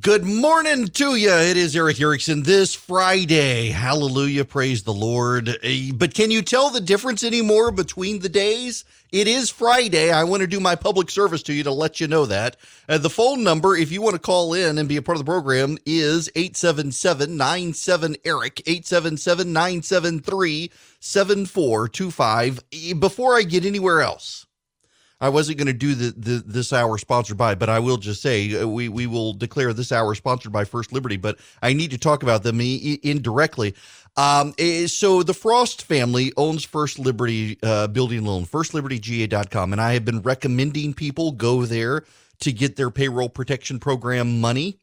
Good morning to you. It is Erick Erickson this Friday. Hallelujah. Praise the Lord. Eh, But can you tell the difference anymore between the days? It is Friday. I want to do my public service to you to let you know that. Uh, the phone number, if you want to call in and be a part of the program, is 877 97 Eric, 877 973 7425. Eh, Before I get anywhere else, I wasn't going to do the, the this hour sponsored by, but I will just say uh, we we will declare this hour sponsored by First Liberty. But I need to talk about them indirectly. Um, eh, so the Frost family owns First Liberty uh, Building Loan, FirstLibertyGA.com, and I have been recommending people go there to get their payroll protection program money.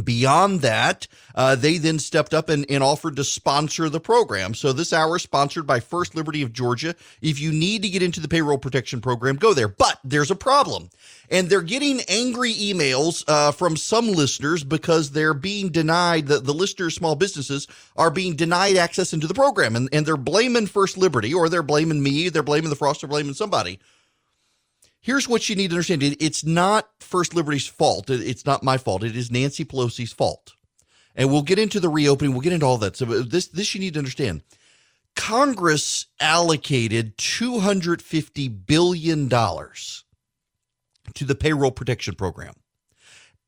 Beyond that, uh, they then stepped up and, and offered to sponsor the program. So this hour is sponsored by First Liberty of Georgia. If you need to get into the payroll protection program, go there. But there's a problem. And they're getting angry emails uh, from some listeners because they're being denied, the, the listeners, small businesses, are being denied access into the program. And, and they're blaming First Liberty or they're blaming me, they're blaming the Frost, they're blaming somebody here's what you need to understand. It's not first liberty's fault. It's not my fault. It is nancy pelosi's fault. And we'll get into the reopening. We'll get into all that. So this this you need to understand. Congress allocated 250 billion dollars to the payroll protection program.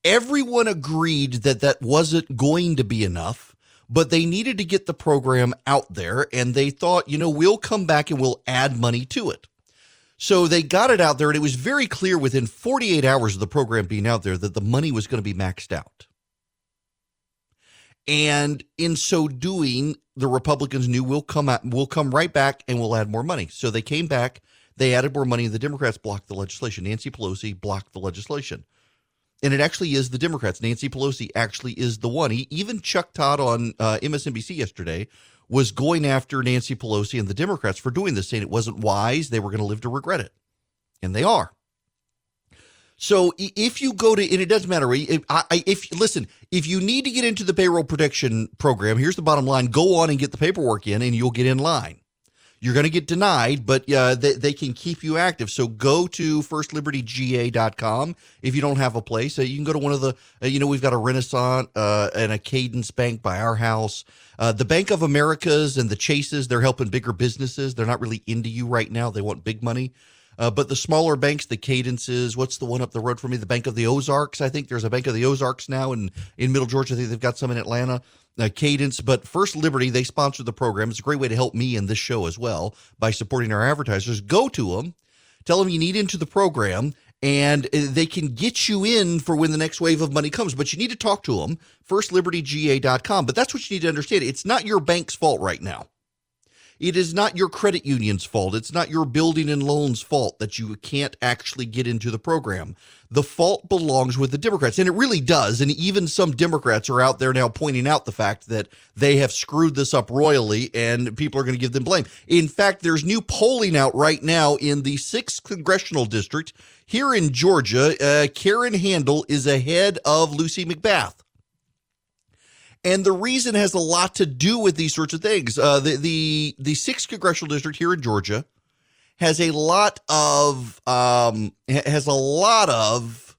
Everyone agreed that that wasn't going to be enough but they needed to get the program out there and they thought you know we'll come back and we'll add money to it so they got it out there, and it was very clear within 48 hours of the program being out there that the money was going to be maxed out. And in so doing, the Republicans knew we'll come out, we'll come right back and we'll add more money. So they came back, they added more money. The Democrats blocked the legislation. Nancy Pelosi blocked the legislation. And it actually is the Democrats. Nancy Pelosi actually is the one. He, even Chuck Todd on uh, MSNBC yesterday was going after Nancy Pelosi and the Democrats for doing this, saying it wasn't wise. They were going to live to regret it. And they are. So if you go to, and it doesn't matter. If, I, if listen, if you need to get into the payroll protection program, here's the bottom line: go on and get the paperwork in, and you'll get in line. You're going to get denied, but uh, they, they can keep you active. So go to firstlibertyga.com if you don't have a place. Uh, you can go to one of the, uh, you know, we've got a Renaissance uh, and a Cadence Bank by our house. Uh, the Bank of Americas and the Chases, they're helping bigger businesses. They're not really into you right now. They want big money. Uh, but the smaller banks, the Cadences, what's the one up the road from me? The Bank of the Ozarks. I think there's a Bank of the Ozarks now in, in Middle Georgia. I think they've got some in Atlanta. Uh, Cadence, but First Liberty, they sponsor the program. It's a great way to help me in this show as well by supporting our advertisers. Go to them, tell them you need into the program, and uh, they can get you in for when the next wave of money comes. But you need to talk to them, firstlibertyga.com. But that's what you need to understand. It's not your bank's fault right now. It is not your credit union's fault. It's not your building and loans fault that you can't actually get into the program. The fault belongs with the Democrats, and it really does. And even some Democrats are out there now pointing out the fact that they have screwed this up royally, and people are going to give them blame. In fact, there's new polling out right now in the sixth congressional district here in Georgia. Uh, Karen Handel is ahead of Lucy McBath. And the reason has a lot to do with these sorts of things. Uh, the the the sixth congressional district here in Georgia has a lot of um, has a lot of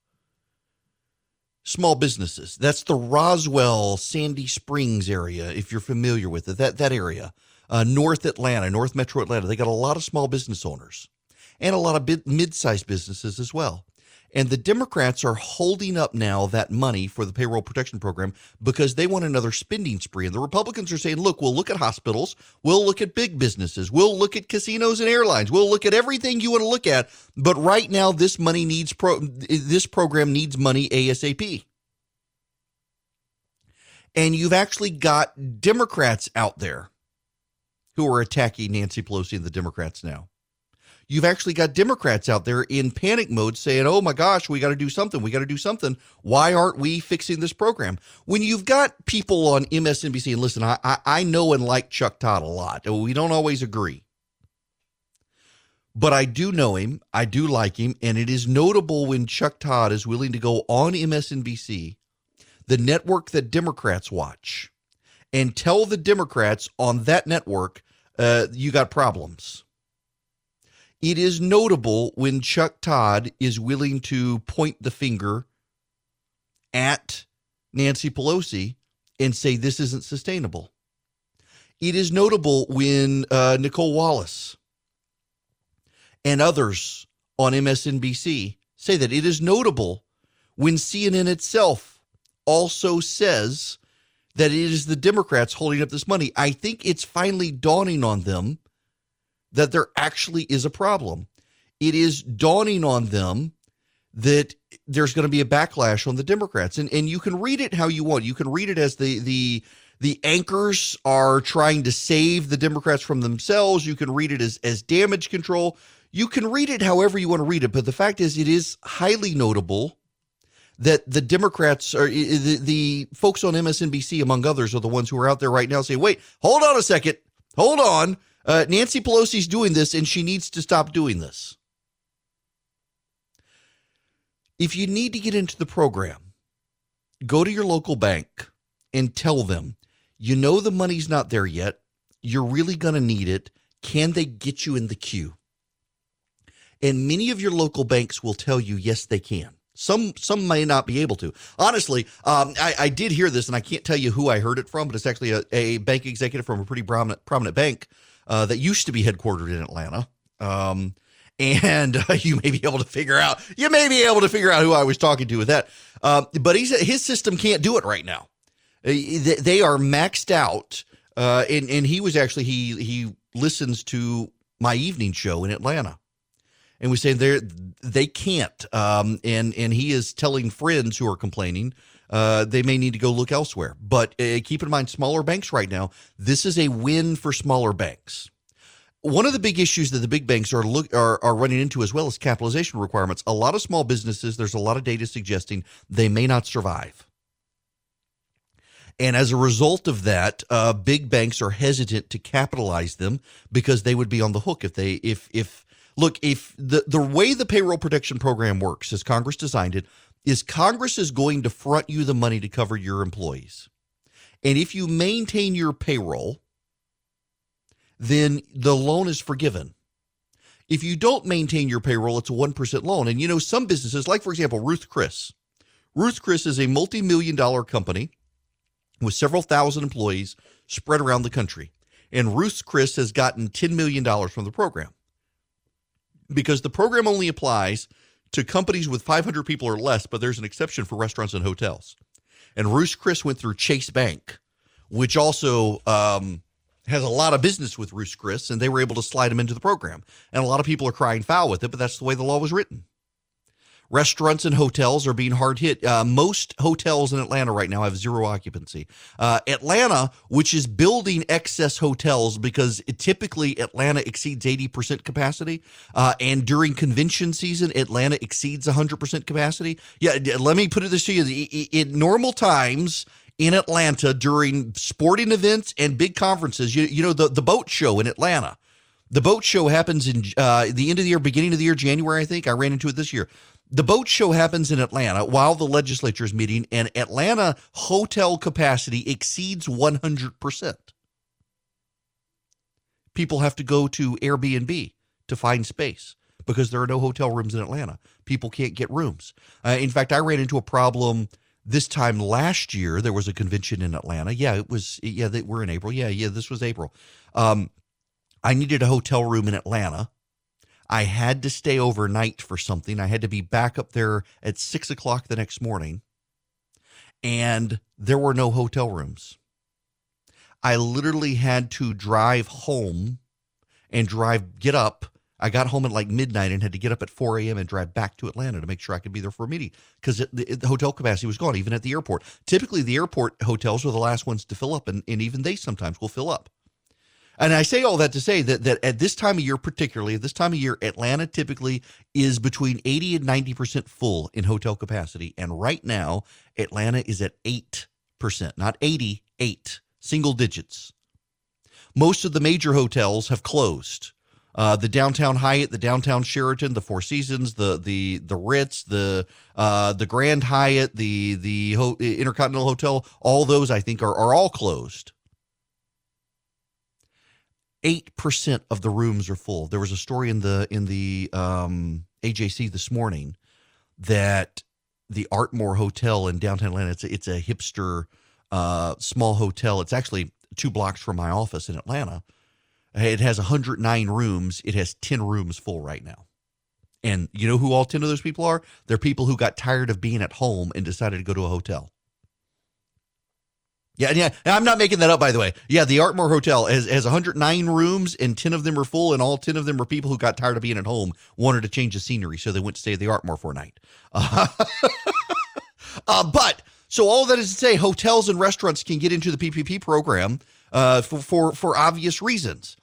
small businesses. That's the Roswell, Sandy Springs area. If you're familiar with it, that that area, uh, North Atlanta, North Metro Atlanta, they got a lot of small business owners and a lot of mid-sized businesses as well. And the Democrats are holding up now that money for the payroll protection program because they want another spending spree. And the Republicans are saying, look, we'll look at hospitals, we'll look at big businesses, we'll look at casinos and airlines, we'll look at everything you want to look at. But right now, this money needs pro this program needs money ASAP. And you've actually got Democrats out there who are attacking Nancy Pelosi and the Democrats now you've actually got Democrats out there in panic mode saying, oh my gosh, we got to do something. We got to do something. Why aren't we fixing this program? When you've got people on MSNBC, and listen, I, I, I know and like Chuck Todd a lot. We don't always agree. But I do know him. I do like him. And it is notable when Chuck Todd is willing to go on MSNBC, the network that Democrats watch, and tell the Democrats on that network, uh, you got problems. It is notable when Chuck Todd is willing to point the finger at Nancy Pelosi and say this isn't sustainable. It is notable when uh, Nicolle Wallace and others on MSNBC say that it is notable when CNN itself also says that it is the Democrats holding up this money. I think it's finally dawning on them that there actually is a problem. It is dawning on them that there's going to be a backlash on the Democrats. And and you can read it how you want. You can read it as the the the anchors are trying to save the Democrats from themselves. You can read it as as damage control. You can read it however you want to read it, but the fact is it is highly notable that the Democrats are the, the folks on MSNBC, among others, are the ones who are out there right now saying, wait, hold on a second. Hold on. Uh, Nancy Pelosi's doing this and she needs to stop doing this. If you need to get into the program, go to your local bank and tell them, you know, the money's not there yet. You're really going to need it. Can they get you in the queue? And many of your local banks will tell you, yes, they can. Some some may not be able to. Honestly, um, I, I, did hear this, and I can't tell you who I heard it from, but it's actually a, a bank executive from a pretty prominent prominent bank uh, that used to be headquartered in Atlanta. Um, and uh, you may be able to figure out you may be able to figure out who I was talking to with that. Uh, but he's his system can't do it right now. Uh, they are maxed out, uh, and and he was actually he he listens to my evening show in Atlanta and we say they they can't. Um, and and he is telling friends who are complaining uh, they may need to go look elsewhere. But uh, keep in mind, smaller banks right now. This is a win for smaller banks. One of the big issues that the big banks are look are, are running into as well as capitalization requirements. A lot of small businesses, there's a lot of data suggesting they may not survive. And as a result of that, uh, big banks are hesitant to capitalize them because they would be on the hook if they if if look, if the, the way the payroll protection program works, as Congress designed it, is Congress is going to front you the money to cover your employees. And if you maintain your payroll, then the loan is forgiven. If you don't maintain your payroll, it's a 1% loan. And you know, some businesses, like for example, Ruth Chris. Ruth Chris is a multi million dollar company with several thousand employees spread around the country. And Ruth Chris has gotten $10 million from the program because the program only applies to companies with 500 people or less, but there's an exception for restaurants and hotels. And Ruth Chris went through Chase Bank, which also um, has a lot of business with Ruth Chris, and they were able to slide him into the program. And a lot of people are crying foul with it, but that's the way the law was written. Restaurants and hotels are being hard hit. Uh, most hotels in Atlanta right now have zero occupancy. Uh, Atlanta, which is building excess hotels because it, typically Atlanta exceeds 80% capacity. Uh, and during convention season, Atlanta exceeds 100% capacity. Yeah, let me put it this to you. In normal times, in Atlanta during sporting events and big conferences. You, you know, the, the boat show in Atlanta. The boat show happens in uh, the end of the year, beginning of the year, January, I think. I ran into it this year the boat show happens in Atlanta while the legislature is meeting, and Atlanta hotel capacity exceeds 100%. People have to go to Airbnb to find space because there are no hotel rooms in Atlanta. People can't get rooms. Uh, in fact, I ran into a problem this time last year. There was a convention in Atlanta. Yeah, it was. Yeah, they, we're in April. Yeah, yeah, this was April. Um, I needed a hotel room in Atlanta I had to stay overnight for something. I had to be back up there at six o'clock the next morning, and there were no hotel rooms. I literally had to drive home and drive, get up. I got home at like midnight and had to get up at 4 a.m. and drive back to Atlanta to make sure I could be there for a meeting because the, the, hotel capacity was gone, even at the airport. Typically, the airport hotels are the last ones to fill up, and, and even they sometimes will fill up. And I say all that to say that that at this time of year, particularly at this time of year, Atlanta typically is between 80 and 90% full in hotel capacity. And right now, Atlanta is at 8%, not 88, single digits. Most of the major hotels have closed. Uh, the downtown Hyatt, the downtown Sheraton, the Four Seasons, the the the Ritz, the uh, the Grand Hyatt, the the Ho- Intercontinental Hotel, all those I think are are all closed. 8% of the rooms are full. There was a story in the in the um, AJC this morning that the Artmore Hotel in downtown Atlanta. It's a, it's a hipster uh, small hotel. It's actually two blocks from my office in Atlanta. It has 109 rooms. It has 10 rooms full right now. And you know who all 10 of those people are? They're people who got tired of being at home and decided to go to a hotel. Yeah, yeah. I'm not making that up, by the way. Yeah, the Artmore Hotel has, has 109 rooms, and 10 of them are full, and all 10 of them are people who got tired of being at home, wanted to change the scenery, so they went to stay at the Artmore for a night. Uh, uh, but so all that is to say, hotels and restaurants can get into the PPP program uh, for, for for obvious reasons.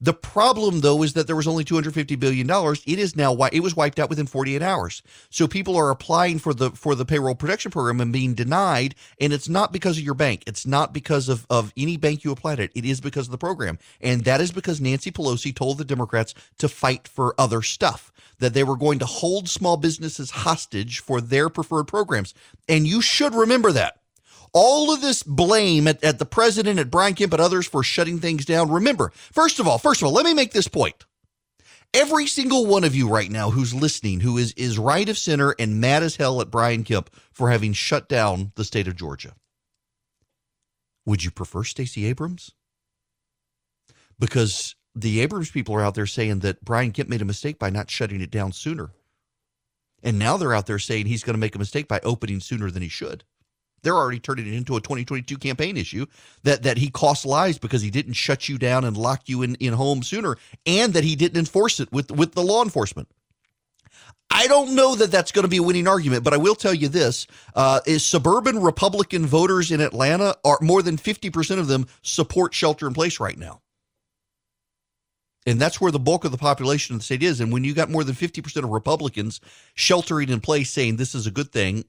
The problem, though, is that there was only 250 billion dollars. It is now it was wiped out within 48 hours. So people are applying for the for the payroll protection program and being denied, and it's not because of your bank. It's not because of of any bank you applied at. It is because of the program, and that is because Nancy Pelosi told the Democrats to fight for other stuff that they were going to hold small businesses hostage for their preferred programs. And you should remember that. All of this blame at, at the president, at Brian Kemp, and others for shutting things down. Remember, first of all, first of all, let me make this point. Every single one of you right now who's listening, who is is right of center and mad as hell at Brian Kemp for having shut down the state of Georgia. Would you prefer Stacey Abrams? Because the Abrams people are out there saying that Brian Kemp made a mistake by not shutting it down sooner. And now they're out there saying he's going to make a mistake by opening sooner than he should. They're already turning it into a 2022 campaign issue that, that he cost lives because he didn't shut you down and lock you in, in home sooner and that he didn't enforce it with, with the law enforcement. I don't know that that's going to be a winning argument, but I will tell you this: uh, is suburban Republican voters in Atlanta are more than fifty percent of them support shelter in place right now. And that's where the bulk of the population of the state is. And when you got more than 50% of Republicans sheltering in place saying this is a good thing,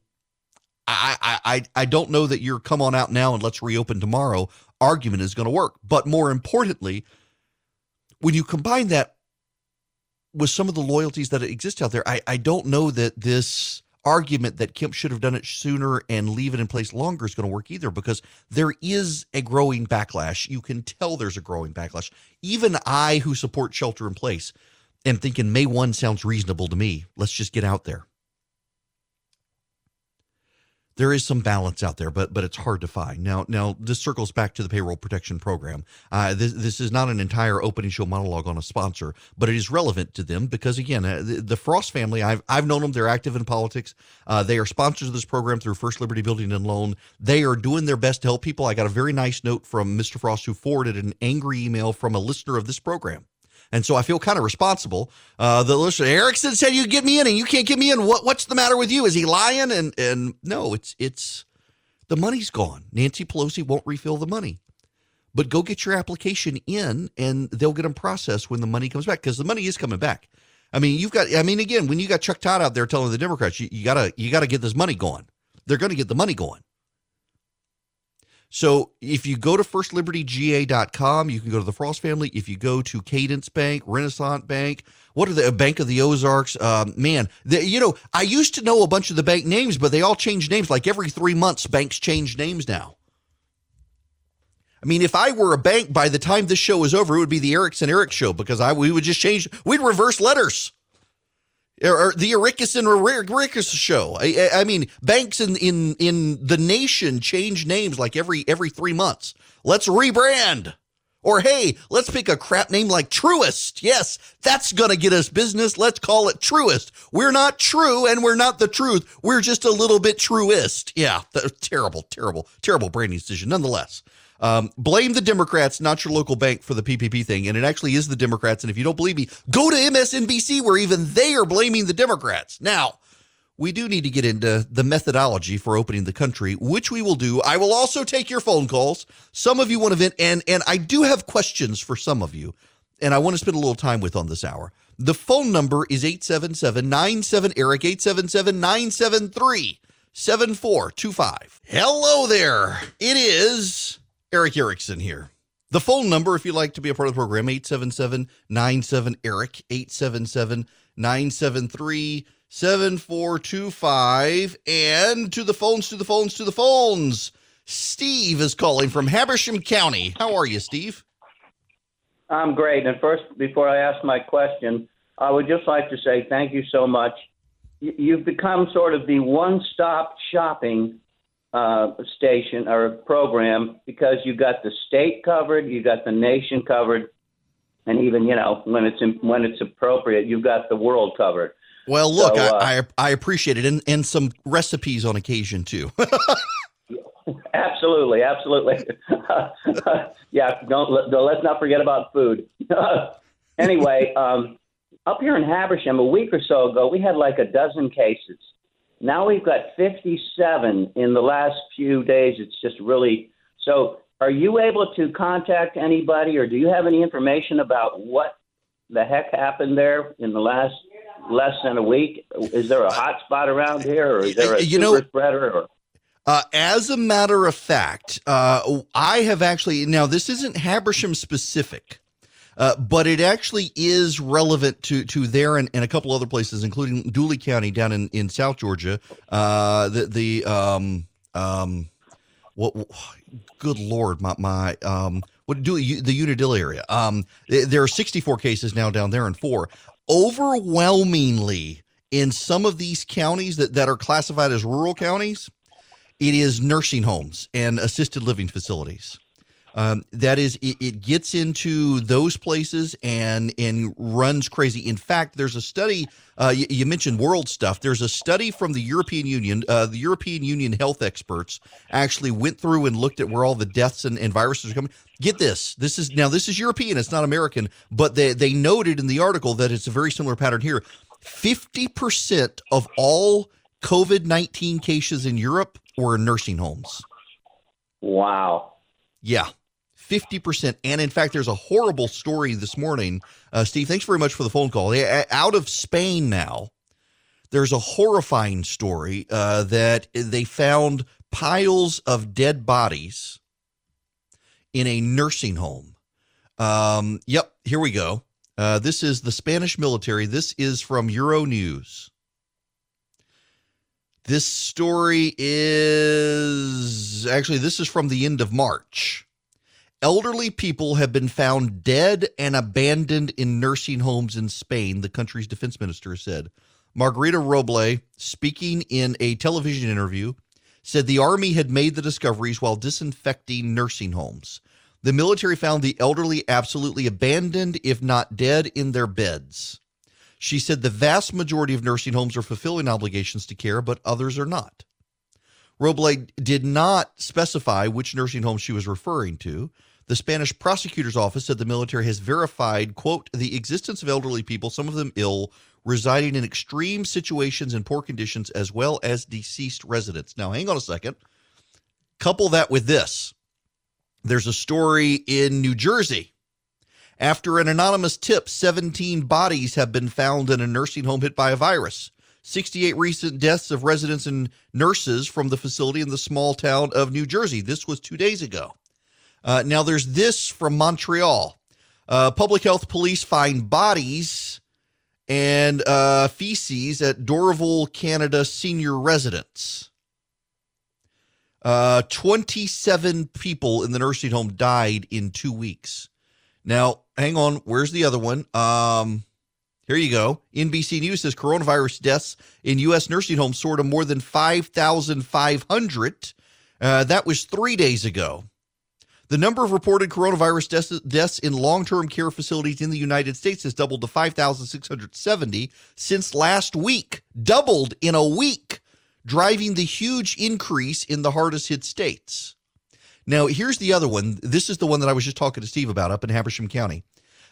I, I, I don't know that your come on out now and let's reopen tomorrow argument is going to work. But more importantly, when you combine that with some of the loyalties that exist out there, I, I don't know that this argument that Kemp should have done it sooner and leave it in place longer is going to work either because there is a growing backlash. You can tell there's a growing backlash. Even I, who support shelter in place, am thinking May 1 sounds reasonable to me. Let's just get out there there is some balance out there, but but it's hard to find. Now now this circles back to the payroll protection program. Uh, this this is not an entire opening show monologue on a sponsor, but it is relevant to them because again, uh, the, the, Frost family, I've I've known them. They're active in politics. Uh, they are sponsors of this program through First Liberty Building and Loan. They are doing their best to help people. I got a very nice note from Mr. Frost who forwarded an angry email from a listener of this program. And so I feel kind of responsible. Uh, the listener Erickson said you get me in, and you can't get me in. What what's the matter with you? Is he lying? And and no, it's it's the money's gone. Nancy Pelosi won't refill the money. But go get your application in, and they'll get them processed when the money comes back because the money is coming back. I mean, you've got. I mean, again, when you got Chuck Todd out there telling the Democrats, you, you gotta you gotta get this money going. They're going to get the money going. So if you go to firstlibertyga.com, you can go to the Frost family. If you go to Cadence Bank, Renaissance Bank, what are the Bank of the Ozarks? Um, man, the, you know, I used to know a bunch of the bank names, but they all change names. Like every three months, banks change names now. I mean, if I were a bank by the time this show is over, it would be the Erickson Eric show because I we would just change. We'd reverse letters or, the Ericus and Ericus show. I, I, mean, banks in, in in the nation change names like every every three months. Let's rebrand. Or hey, let's pick a crap name like Truist. Yes, that's gonna get us business. Let's call it Truist. We're not true and we're not the truth. We're just a little bit truist. Yeah, terrible, terrible, terrible branding decision. Nonetheless, um, blame the Democrats, not your local bank, for the PPP thing. And it actually is the Democrats. And if you don't believe me, go to MSNBC, where even they are blaming the Democrats. Now, we do need to get into the methodology for opening the country, which we will do. I will also take your phone calls. Some of you want to vent, and and I do have questions for some of you, and I want to spend a little time with on this hour. The phone number is 877 97 Eric, 877 973 7425. Hello there. It is Erick Erickson here. The phone number, if you'd like to be a part of the program, 877 97 Eric, 877 973 7425. And to the phones, to the phones, to the phones. Steve is calling from Habersham County. How are you, Steve? I'm great. And first, before I ask my question, I would just like to say thank you so much. you've become sort of the one-stop shopping uh, station or program because you got the state covered, you got the nation covered, and even you know when it's in, when it's appropriate, you've got the world covered. Well, look, so, uh, I, I, I appreciate it, and and some recipes on occasion too. absolutely, absolutely. yeah, don't, don't let's not forget about food. anyway, um, up here in Habersham, a week or so ago, we had like a dozen cases. Now we've got 57 in the last few days. It's just really so. Are you able to contact anybody, or do you have any information about what the heck happened there in the last less than a week? Is there a hot spot around here, or is there a you know, spreader? Or? Uh, as a matter of fact, uh, I have actually now this isn't Habersham specific. Uh, but it actually is relevant to to there and, and, a couple other places, including Dooly County down in, in South Georgia. Uh, the the um um what, good lord my my um what do the Unadilla area. Um there are 64 cases now down there and four. Overwhelmingly in some of these counties that that are classified as rural counties it is nursing homes and assisted living facilities um, that is, it, it, gets into those places and and runs crazy. In fact, there's a study. Uh, you, you, mentioned world stuff. There's a study from the European Union. Uh, the European Union health experts actually went through and looked at where all the deaths and, and viruses are coming. Get this. This is now this is European. It's not American, but they they noted in the article that it's a very similar pattern here. Fifty percent of all COVID nineteen cases in Europe were in nursing homes. Wow. Yeah. 50%. And in fact, there's a horrible story this morning. Uh, Steve, thanks very much for the phone call. Out of Spain now, there's a horrifying story uh, that they found piles of dead bodies in a nursing home. Um, yep, here we go. Uh, this is the Spanish military. This is from Euronews. This story is actually, this is from the end of March. Elderly people have been found dead and abandoned in nursing homes in Spain, the country's defense minister said. Margarita Roble, speaking in a television interview, said the army had made the discoveries while disinfecting nursing homes. The military found the elderly absolutely abandoned, if not dead, in their beds. She said the vast majority of nursing homes are fulfilling obligations to care, but others are not. Roble did not specify which nursing home she was referring to. The Spanish prosecutor's office said the military has verified, quote, the existence of elderly people, some of them ill, residing in extreme situations and poor conditions, as well as deceased residents. Now, hang on a second. Couple that with this. There's a story in New Jersey. After an anonymous tip, 17 bodies have been found in a nursing home hit by a virus. 68 recent deaths of residents and nurses from the facility in the small town of New Jersey. This was two days ago. Uh, now, there's this from Montreal. Uh, public health police find bodies and uh, feces at Dorval, Canada senior residence. Uh, 27 people in the nursing home died in two weeks. Now, hang on. Where's the other one? Um, here you go. NBC News says coronavirus deaths in U.S. nursing homes soared to more than 5,500. Uh, that was three days ago. The number of reported coronavirus deaths in long term care facilities in the United States has doubled to 5,670 since last week, doubled in a week, driving the huge increase in the hardest hit states. Now, here's the other one. This is the one that I was just talking to Steve about up in Habersham County.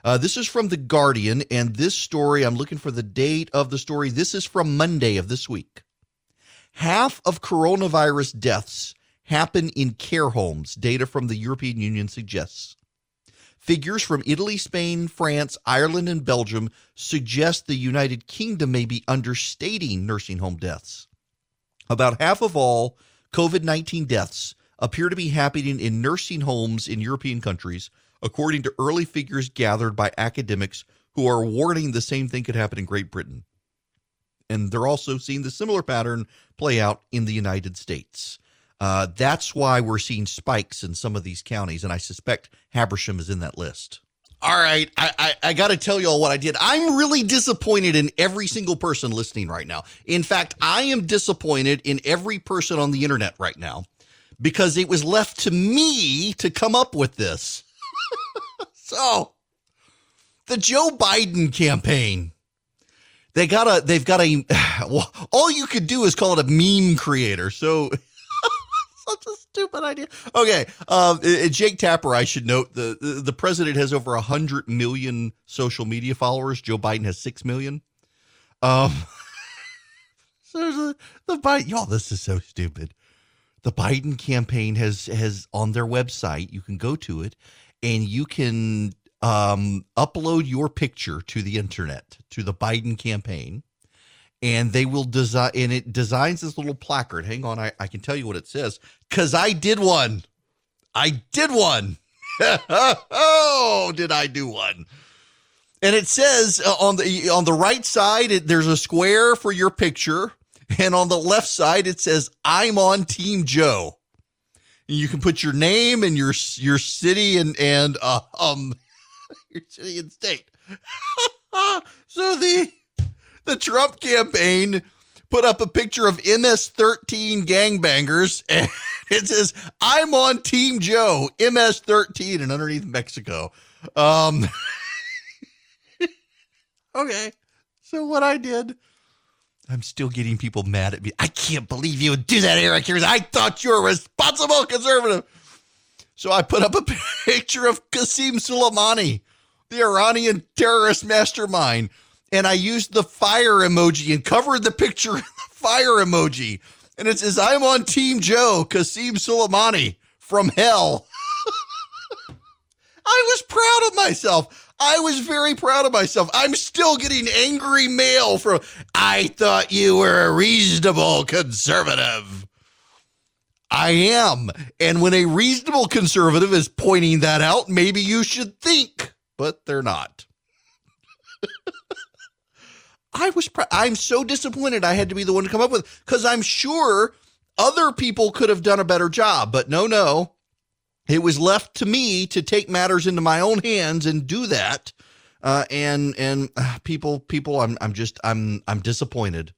Uh, this is from The Guardian, and this story, I'm looking for the date of the story. This is from Monday of this week. Half of coronavirus deaths happen in care homes, data from the European Union suggests. Figures from Italy, Spain, France, Ireland, and Belgium suggest the United Kingdom may be understating nursing home deaths. About half of all COVID 19 deaths appear to be happening in nursing homes in European countries, according to early figures gathered by academics who are warning the same thing could happen in Great Britain. And they're also seeing the similar pattern play out in the United States. Uh, that's why we're seeing spikes in some of these counties, and I suspect Habersham is in that list. All right, I, I, I got to tell you all what I did. I'm really disappointed in every single person listening right now. In fact, I am disappointed in every person on the internet right now because it was left to me to come up with this. so, the Joe Biden campaign. They got a they've got a well, all you could do is call it a meme creator. So such a stupid idea. Okay, um, Jake Tapper. I should note the the president has over hundred million social media followers. Joe Biden has six million. Um, so the, the Biden. Y'all, this is so stupid. The Biden campaign has has on their website. You can go to it, and you can um, upload your picture to the internet to the Biden campaign and they will design and it designs this little placard. Hang on, I, I can tell you what it says because I did one. I did one. oh, did I do one? And it says uh, on the on the right side, it, there's a square for your picture, and on the left side, it says "I'm on Team Joe." And you can put your name and your your city and and uh, um your city and state. so the the Trump campaign put up a picture of MS-13 gangbangers and it says, I'm on Team Joe, MS-13, and underneath Mexico. Um, okay. So what I did, I'm still getting people mad at me. I can't believe you would do that, Eric. I thought you were a responsible conservative. So I put up a picture of Qasem Soleimani, the Iranian terrorist mastermind, and I used the fire emoji and covered the picture in the fire emoji. And it says, I'm on Team Joe, Qasem Soleimani from hell. I was proud of myself. I was very proud of myself. I'm still getting angry mail from, I thought you were a reasonable conservative. I am. And when a reasonable conservative is pointing that out, maybe you should think, but they're not. I was pr- I'm so disappointed I had to be the one to come up with cuz I'm sure other people could have done a better job, but no no. It was left to me to take matters into my own hands and do that. Uh, and and uh, people people I'm I'm just I'm I'm disappointed.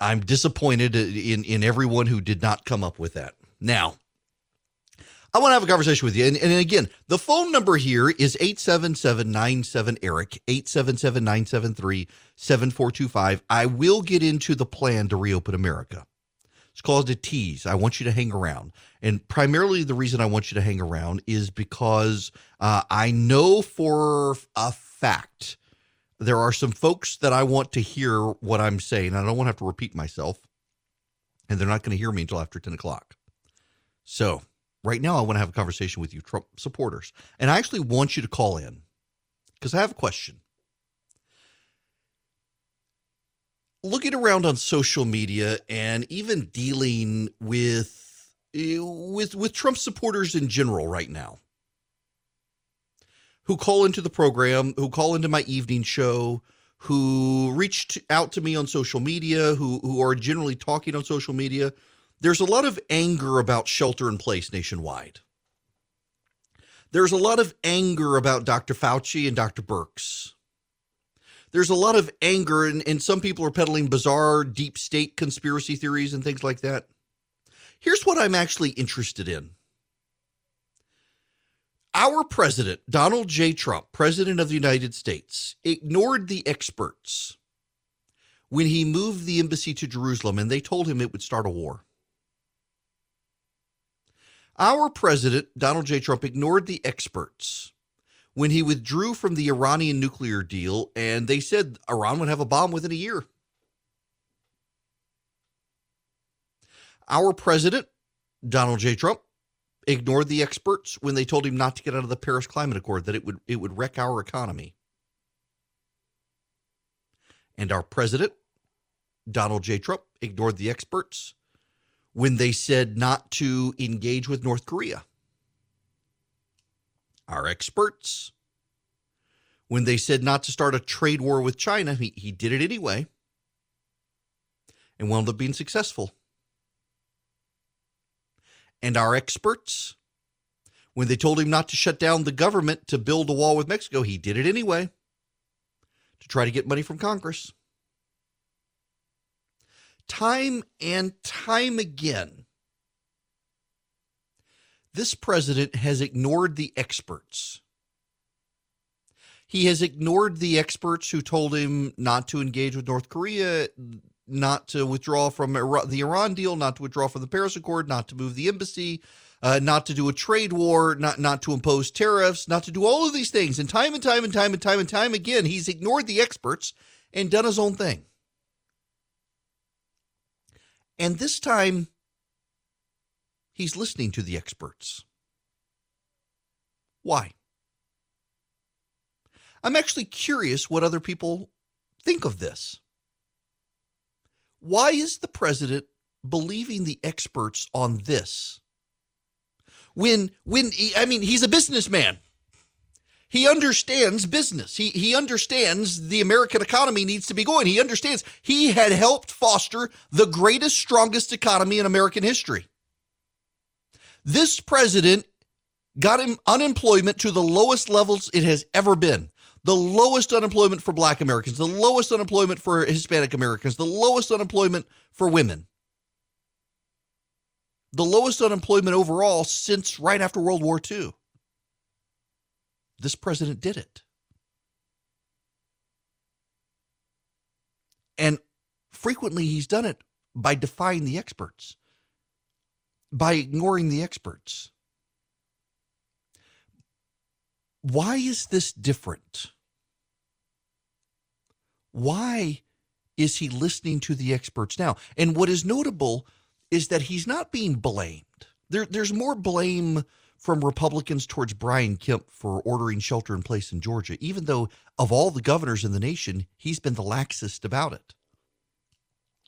I'm disappointed in in everyone who did not come up with that. Now, I want to have a conversation with you. And, and again, the phone number here is 877 Eric, 877 973 7425. I will get into the plan to reopen America. It's called a tease. I want you to hang around. And primarily the reason I want you to hang around is because uh, I know for a fact there are some folks that I want to hear what I'm saying. I don't want to have to repeat myself. And they're not going to hear me until after 10 o'clock. So right now I want to have a conversation with you, Trump supporters. And I actually want you to call in because I have a question. Looking around on social media and even dealing with with with Trump supporters in general right now who call into the program, who call into my evening show, who reached out to me on social media, who who are generally talking on social media there's a lot of anger about shelter in place nationwide. There's a lot of anger about Dr. Fauci and Dr. Birx. There's a lot of anger, and, and some people are peddling bizarre deep state conspiracy theories and things like that. Here's what I'm actually interested in. Our president, Donald J. Trump, president of the United States, ignored the experts when he moved the embassy to Jerusalem and they told him it would start a war. Our president, Donald J. Trump, ignored the experts when he withdrew from the Iranian nuclear deal, and they said Iran would have a bomb within a year. Our president, Donald J. Trump, ignored the experts when they told him not to get out of the Paris Climate Accord, that it would it would wreck our economy. And our president, Donald J. Trump, ignored the experts when they said not to engage with North Korea. Our experts, when they said not to start a trade war with China, he, he did it anyway and wound up being successful. And our experts, When they told him not to shut down the government to build a wall with Mexico, he did it anyway to try to get money from Congress. Time and time again, this president has ignored the experts. He has ignored the experts who told him not to engage with North Korea, not to withdraw from the Iran deal, not to withdraw from the Paris Accord, not to move the embassy, uh, not to do a trade war, not not to impose tariffs, not to do all of these things. And time and time and time and time and time again, he's ignored the experts and done his own thing. And this time, he's listening to the experts. Why? I'm actually curious what other people think of this. Why is the president believing the experts on this? When when he, I mean he's a businessman. He understands business. He he understands the American economy needs to be going. He understands he had helped foster the greatest strongest economy in American history. This president got him unemployment to the lowest levels it has ever been the lowest unemployment for black Americans, the lowest unemployment for Hispanic Americans, the lowest unemployment for women, the lowest unemployment overall since right after World War II. This president did it. And frequently he's done it by defying the experts, by ignoring the experts. Why is this different? Why is he listening to the experts now? And what is notable is that he's not being blamed. There, there's more blame from Republicans towards Brian Kemp for ordering shelter in place in Georgia, even though of all the governors in the nation, he's been the laxest about it.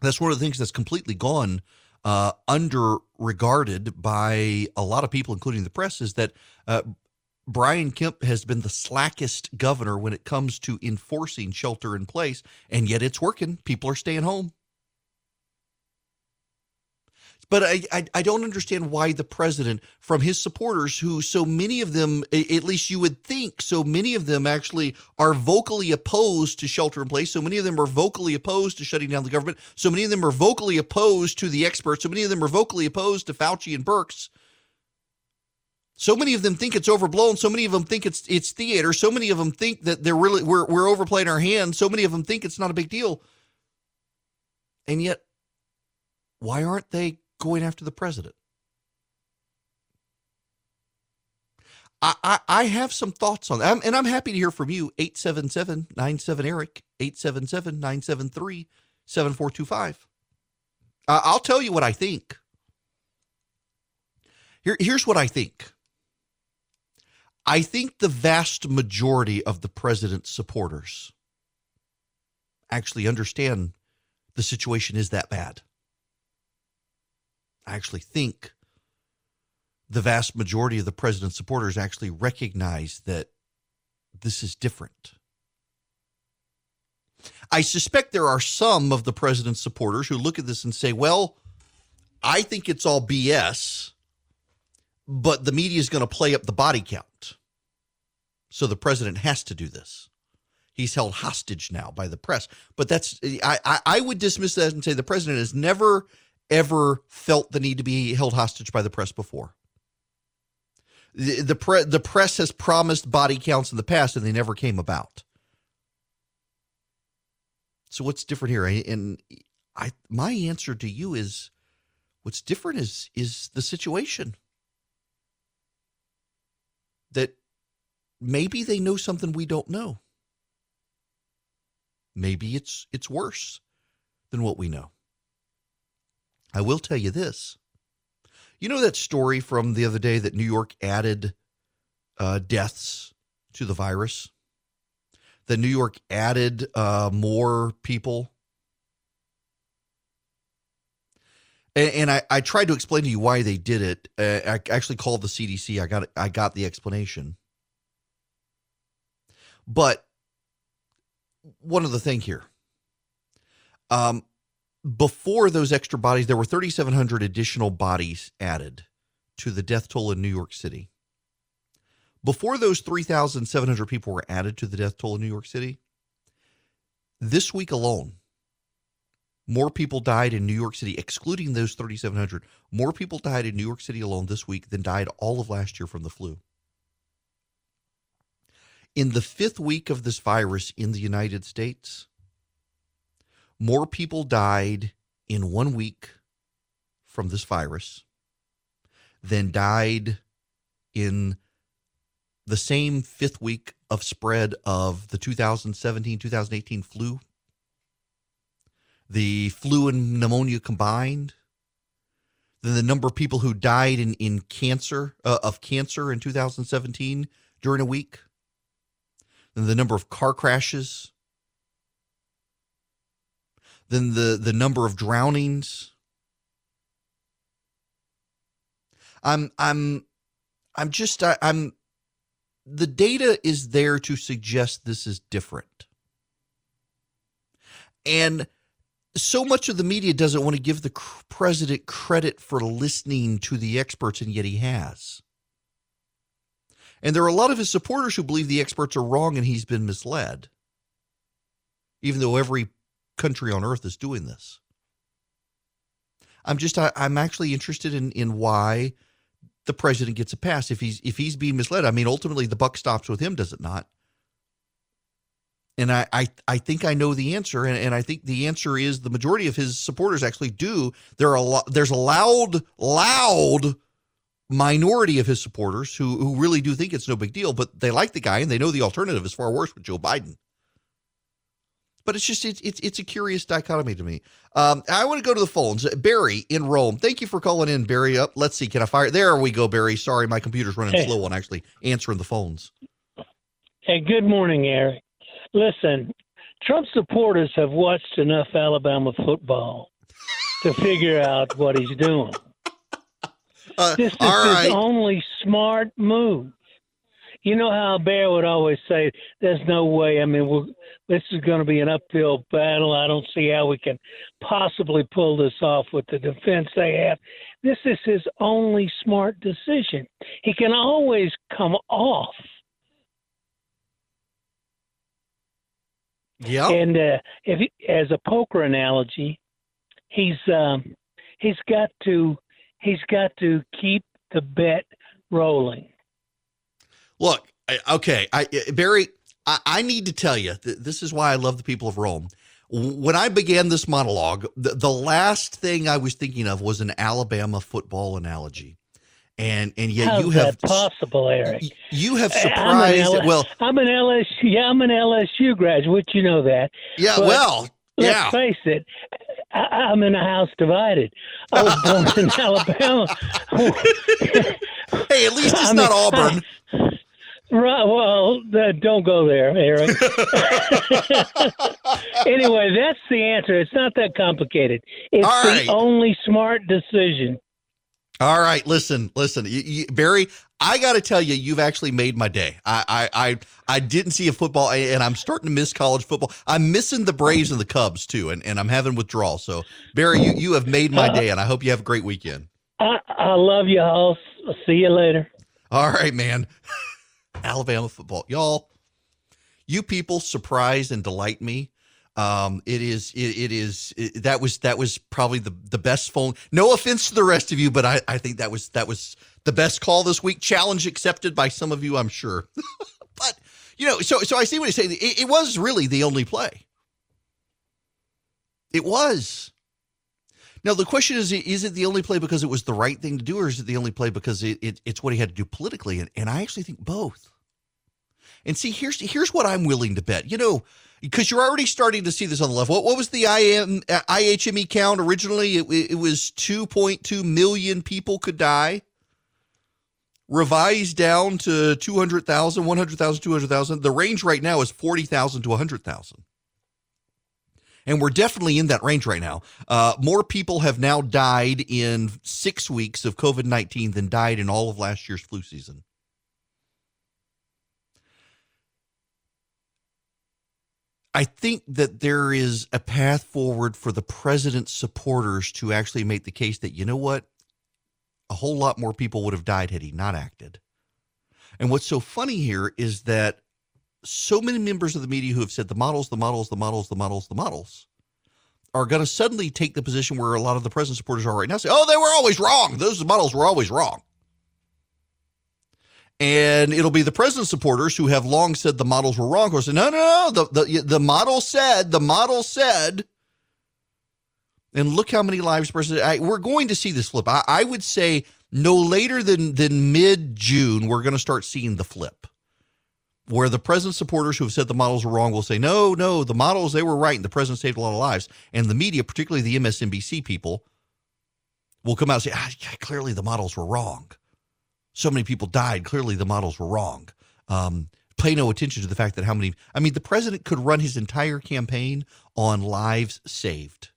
That's one of the things that's completely gone uh, under regarded by a lot of people, including the press, is that uh, Brian Kemp has been the slackest governor when it comes to enforcing shelter in place, and yet it's working. People are staying home. But I, I, I, don't understand why the president, from his supporters, who so many of them, at least you would think, so many of them actually are vocally opposed to shelter in place. So many of them are vocally opposed to shutting down the government. So many of them are vocally opposed to the experts. So many of them are vocally opposed to Fauci and Birx. So many of them think it's overblown. So many of them think it's it's theater. So many of them think that they're really we're we're overplaying our hand. So many of them think it's not a big deal. And yet, why aren't they going after the president? I, I, I have some thoughts on that, and I'm happy to hear from you. 877 97 Eric, 877 973 7425. I'll tell you what I think. Here, here's what I think. I think the vast majority of the president's supporters actually understand the situation is that bad. I actually think the vast majority of the president's supporters actually recognize that this is different. I suspect there are some of the president's supporters who look at this and say, well, I think it's all BS but the media is going to play up the body count. So the president has to do this. He's held hostage now by the press. But that's I, I, I would dismiss that and say the president has never ever felt the need to be held hostage by the press before. The the, pre, the press has promised body counts in the past and they never came about. So what's different here? And I my answer to you is what's different is is the situation that maybe they know something we don't know. Maybe it's it's worse than what we know. I will tell you this. You know that story from the other day that New York added uh, deaths to the virus? That New York added uh, more people and, and I, I tried to explain to you why they did it. Uh, I actually called the CDC. I got I got the explanation. But one other thing here. Um, before those extra bodies, there were 3,700 additional bodies added to the death toll in New York City. Before those 3,700 people were added to the death toll in New York City, this week alone, more people died in New York City, excluding those 3,700. More people died in New York City alone this week than died all of last year from the flu. In the fifth week of this virus in the United States, more people died in one week from this virus than died in the same fifth week of spread of the 2017 2018 flu, the flu and pneumonia combined, then the number of people who died in, in cancer uh, of cancer in 2017 during a week, then the number of car crashes, then the, the number of drownings. I'm I'm I'm just I, I'm the data is there to suggest this is different. And so much of the media doesn't want to give the president credit for listening to the experts, and yet he has. And there are a lot of his supporters who believe the experts are wrong and he's been misled, even though every country on earth is doing this. I'm just, I, am actually interested in, in why the president gets a pass if he's if he's being misled. I mean, ultimately the buck stops with him, does it not? And I I, I think I know the answer, and, and I think the answer is the majority of his supporters actually do. There are a lot. There's a loud, loud minority of his supporters who who really do think it's no big deal, but they like the guy and they know the alternative is far worse with Joe Biden but it's just it's it's, it's a curious dichotomy to me. Um, I want to go to the phones. Barry in Rome. Thank you for calling in, Barry. Up. Let's see. Can I fire? There we go, Barry. Sorry, my computer's running hey. slow on actually answering the phones. Hey, good morning, Erick. Listen, Trump supporters have watched enough Alabama football to figure out what he's doing. Uh, this is right. his only smart move you know how Bear would always say, "There's no way. I mean, this is going to be an uphill battle. I don't see how we can possibly pull this off with the defense they have." This is his only smart decision. He can always come off. Yeah. And uh, if he, as a poker analogy, he's um, he's got to he's got to keep the bet rolling. Look, okay, I, eh, Barry, I, I need to tell you, this is why I love the people of Rome. When I began this monologue, the, the last thing I was thinking of was an Alabama football analogy and and yet How's you have possible, Erick. You have surprised. I'm L- well, I'm an LSU. Yeah, I'm an LSU graduate. You know that. Yeah. But well. Let's yeah. face it. I, am in a house divided. I was born in Alabama. hey, at least it's I not mean, Auburn. I, Right. Well, uh, don't go there, Erick. anyway, that's the answer. It's not that complicated. It's the only smart decision. All right, listen, listen, you, you, Barry. I got to tell you, you've actually made my day. I, I, I, I, didn't see a football, and I'm starting to miss college football. I'm missing the Braves and the Cubs too, and, and I'm having withdrawal. So, Barry, you, you have made my day, and I hope you have a great weekend. I, I love you all. See you later. All right, man. Alabama football. Y'all, you people surprise and delight me. Um, it is, it, it is, it, that was, that was probably the, the best phone. No offense to the rest of you, but I, I think that was, that was the best call this week. Challenge accepted by some of you, I'm sure. but, you know, so, so I see what he's saying. It, it was really the only play. It was. Now the question is: Is it the only play because it was the right thing to do, or is it the only play because it, it, it's what he had to do politically? And, and I actually think both. And see, here's here's what I'm willing to bet. You know, because you're already starting to see this on the left. What, what was the IM, uh, IHME count originally? It, it was 2.2 million people could die. Revised down to 200,000, 100,000, 200,000. The range right now is 40,000 to 100,000. And we're definitely in that range right now. Uh, more people have now died in six weeks of COVID 19 than died in all of last year's flu season. I think that there is a path forward for the president's supporters to actually make the case that, you know what? A whole lot more people would have died had he not acted. And what's so funny here is that so many members of the media who have said the models, the models, the models, the models, the models are going to suddenly take the position where a lot of the president supporters are right now say, oh, they were always wrong. Those models were always wrong. And it'll be the president supporters who have long said the models were wrong. Who say, no, no, no. The, the, the model said, the model said. And look how many lives president. I, we're going to see this flip. I, I would say no later than, than mid June, we're going to start seeing the flip where the president supporters who have said the models were wrong will say, no, no, the models, they were right. And the president saved a lot of lives. And the media, particularly the MSNBC people, will come out and say, ah, clearly the models were wrong. So many people died. Clearly the models were wrong. Um, pay no attention to the fact that how many, I mean, the president could run his entire campaign on lives saved.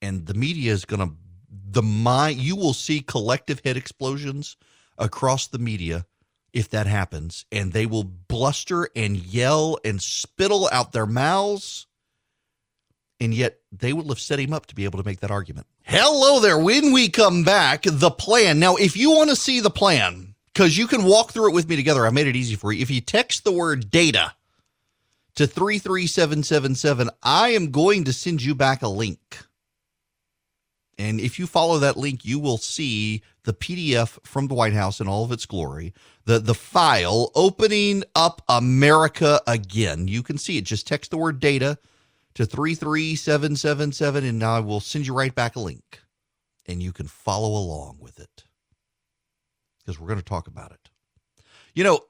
And the media is going to, the mind, you will see collective head explosions across the media if that happens, and they will bluster and yell and spittle out their mouths. And yet they will have set him up to be able to make that argument. Hello there. When we come back, the plan. Now, if you want to see the plan, because you can walk through it with me together, I made it easy for you. If you text the word data to 33777, I am going to send you back a link. And if you follow that link, you will see the PDF from the White House in all of its glory, the, the file opening up America again. You can see it. Just text the word data to 33777, and I will send you right back a link. And you can follow along with it because we're going to talk about it. You know,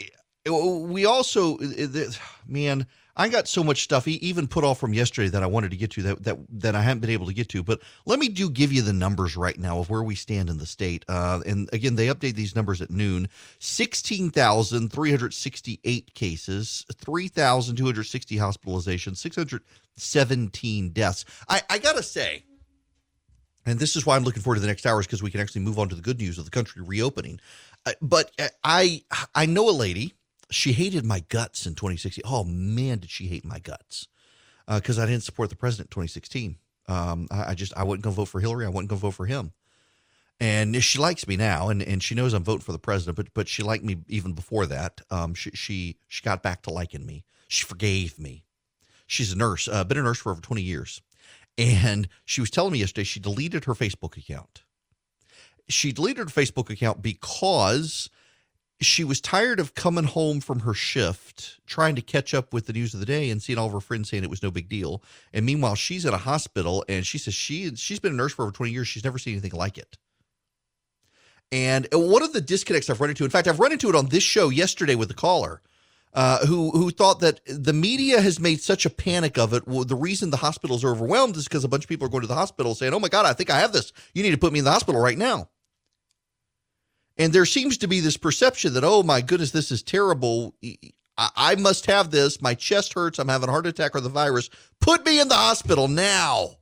we also, eh, eh, man, I got so much stuff, even put off from yesterday, that I wanted to get to that that that I haven't been able to get to. But let me do give you the numbers right now of where we stand in the state. Uh, and again, they update these numbers at noon. Sixteen thousand three hundred sixty-eight cases, three thousand two hundred sixty hospitalizations, six hundred seventeen deaths. I, I gotta say. And this is why I'm looking forward to the next hours because we can actually move on to the good news of the country reopening. Uh, but I I know a lady she hated my guts in 2016. Oh man, did she hate my guts? Because uh, I didn't support the president in 2016. Um, I, I, just I wasn't gonna vote for Hillary. I wasn't gonna vote for him. And she likes me now, and, and she knows I'm voting for the president. But but she liked me even before that. Um, she she she got back to liking me. She forgave me. She's a nurse. Uh, been a nurse for over 20 years, and she was telling me yesterday she deleted her Facebook account. She deleted her Facebook account because she was tired of coming home from her shift, trying to catch up with the news of the day and seeing all of her friends saying it was no big deal. And meanwhile, she's at a hospital and she says she she's been a nurse for over 20 years. She's never seen anything like it. And one of the disconnects I've run into, in fact, I've run into it on this show yesterday with the caller. Uh, who who thought that the media has made such a panic of it? Well, the reason the hospitals are overwhelmed is because a bunch of people are going to the hospital saying, "Oh my God, I think I have this. You need to put me in the hospital right now." And there seems to be this perception that, oh my goodness, this is terrible. I must have this. My chest hurts. I'm having a heart attack or the virus. Put me in the hospital now.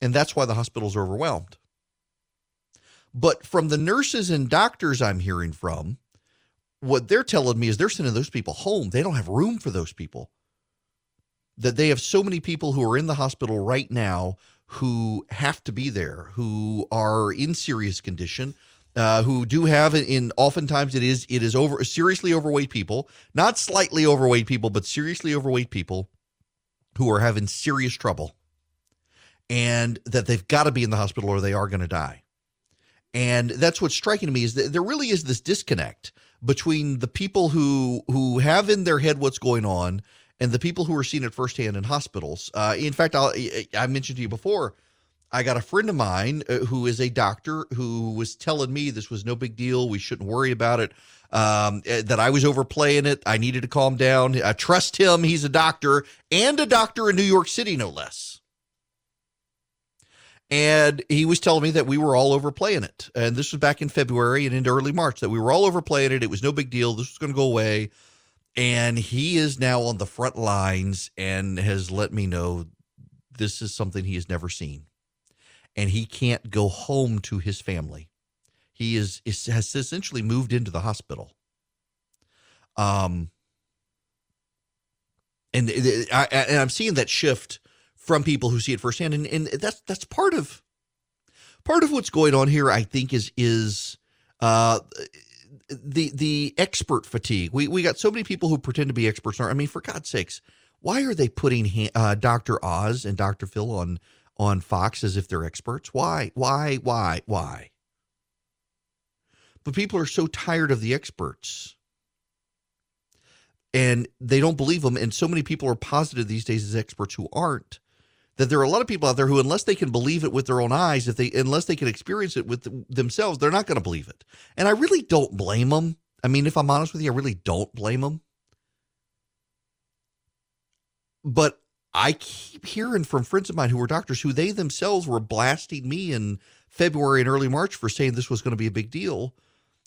And that's why the hospitals are overwhelmed. But from the nurses and doctors I'm hearing from, what they're telling me is they're sending those people home. They don't have room for those people. That they have so many people who are in the hospital right now who have to be there, who are in serious condition, uh, who do have in oftentimes it is it is over seriously overweight people, not slightly overweight people, but seriously overweight people who are having serious trouble, and that they've got to be in the hospital or they are going to die. And that's what's striking to me is that there really is this disconnect between the people who who have in their head what's going on and the people who are seeing it firsthand in hospitals. Uh, in fact, I'll, I mentioned to you before, I got a friend of mine uh, who is a doctor who was telling me this was no big deal. We shouldn't worry about it. Um, uh, that I was overplaying it. I needed to calm down. I trust him. He's a doctor and a doctor in New York City, no less. And he was telling me that we were all overplaying it. And this was back in February and into early March, that we were all overplaying it. It was no big deal. This was going to go away and he is now on the front lines and has let me know this is something he has never seen. And he can't go home to his family. He is, is has essentially moved into the hospital. Um and I, and i'm seeing that shift from people who see it firsthand. And, and that's that's part of part of what's going on here, I think, is is uh, the the expert fatigue. We we got so many people who pretend to be experts. I mean, for God's sakes, why are they putting uh, Dr. Oz and Dr. Phil on on Fox as if they're experts? Why? Why? Why? Why? But people are so tired of the experts and they don't believe them. And so many people are posited these days as experts who aren't. That there are a lot of people out there who, unless they can believe it with their own eyes, if they unless they can experience it with themselves, they're not going to believe it. And I really don't blame them. I mean, if I'm honest with you, I really don't blame them. But I keep hearing from friends of mine who were doctors who they themselves were blasting me in February and early March for saying this was going to be a big deal,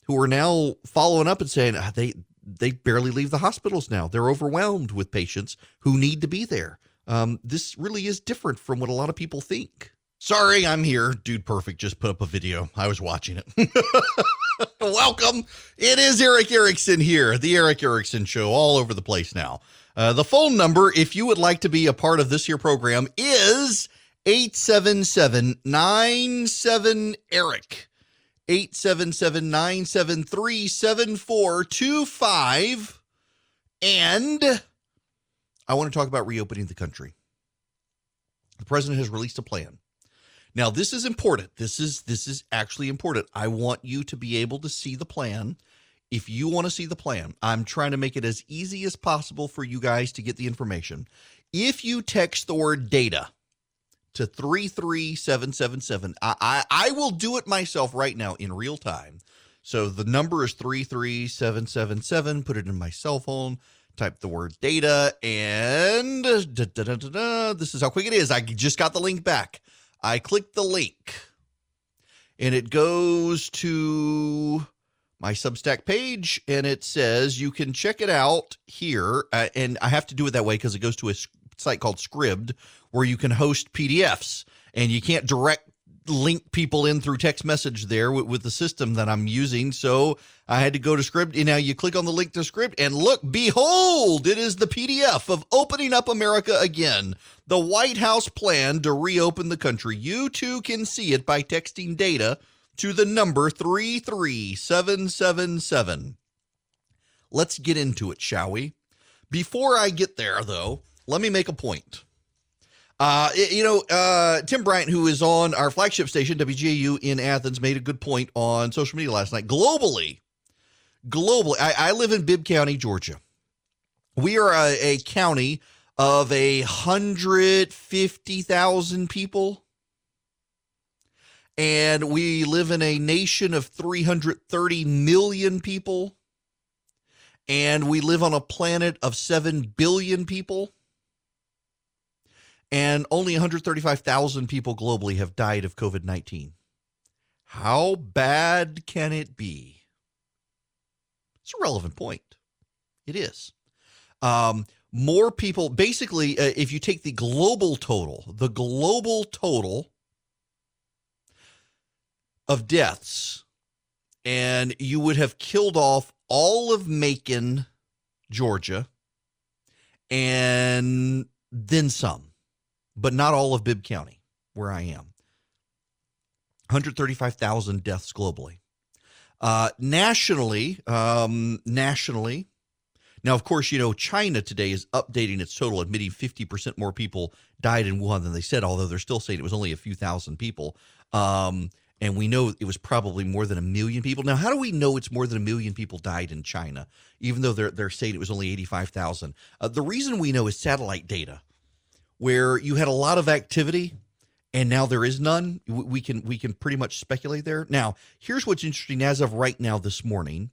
who are now following up and saying ah, they they barely leave the hospitals now. They're overwhelmed with patients who need to be there. Um, this really is different from what a lot of people think. Sorry, I'm here. Dude Perfect just put up a video. I was watching it. Welcome. It is Erick Erickson here, the Erick Erickson Show, all over the place now. Uh, the phone number, if you would like to be a part of this here program, is 877 97 Eric. 877 973 7425. And I want to talk about reopening the country. The president has released a plan. Now, this is important. This is this is actually important. I want you to be able to see the plan. If you want to see the plan, I'm trying to make it as easy as possible for you guys to get the information. If you text the word data to 33777. I, I, I will do it myself right now in real time. So the number is 33777. Put it in my cell phone, type the word data, and da, da, da, this is how quick it is. I just got the link back. I click the link, and it goes to my Substack page, and it says you can check it out here. Uh, and I have to do it that way because it goes to a site called Scribd, where you can host PDFs and you can't direct link people in through text message there with, with, the system that I'm using. So I had to go to Scribd. And now you click on the link to Scribd and look, behold, it is the PDF of Opening Up America Again, the White House plan to reopen the country. You too can see it by texting data to the number 33777. Let's get into it, shall we? Before I get there, though, let me make a point. Uh, you know, uh, Tim Bryant, who is on our flagship station, WGAU in Athens, made a good point on social media last night. Globally, globally, I, I live in Bibb County, Georgia. We are a, a county of a hundred fifty thousand people, and we live in a nation of three hundred thirty million people, and we live on a planet of seven billion people and only 135,000 people globally have died of COVID 19. How bad can it be? It's a relevant point. It is. Um, more people, basically, uh, if you take the global total, the global total of deaths, and you would have killed off all of Macon, Georgia, and then some but not all of Bibb County, where I am. 135,000 deaths globally. Uh, nationally, um, nationally, now of course you know China today is updating its total, admitting 50% more people died in Wuhan than they said, although they're still saying it was only a few thousand people. Um, and we know it was probably more than a million people. Now, how do we know it's more than a million people died in China, even though they're they're saying it was only 85,000? Uh, the reason we know is satellite data where you had a lot of activity and now there is none we can we can pretty much speculate there now here's what's interesting as of right now this morning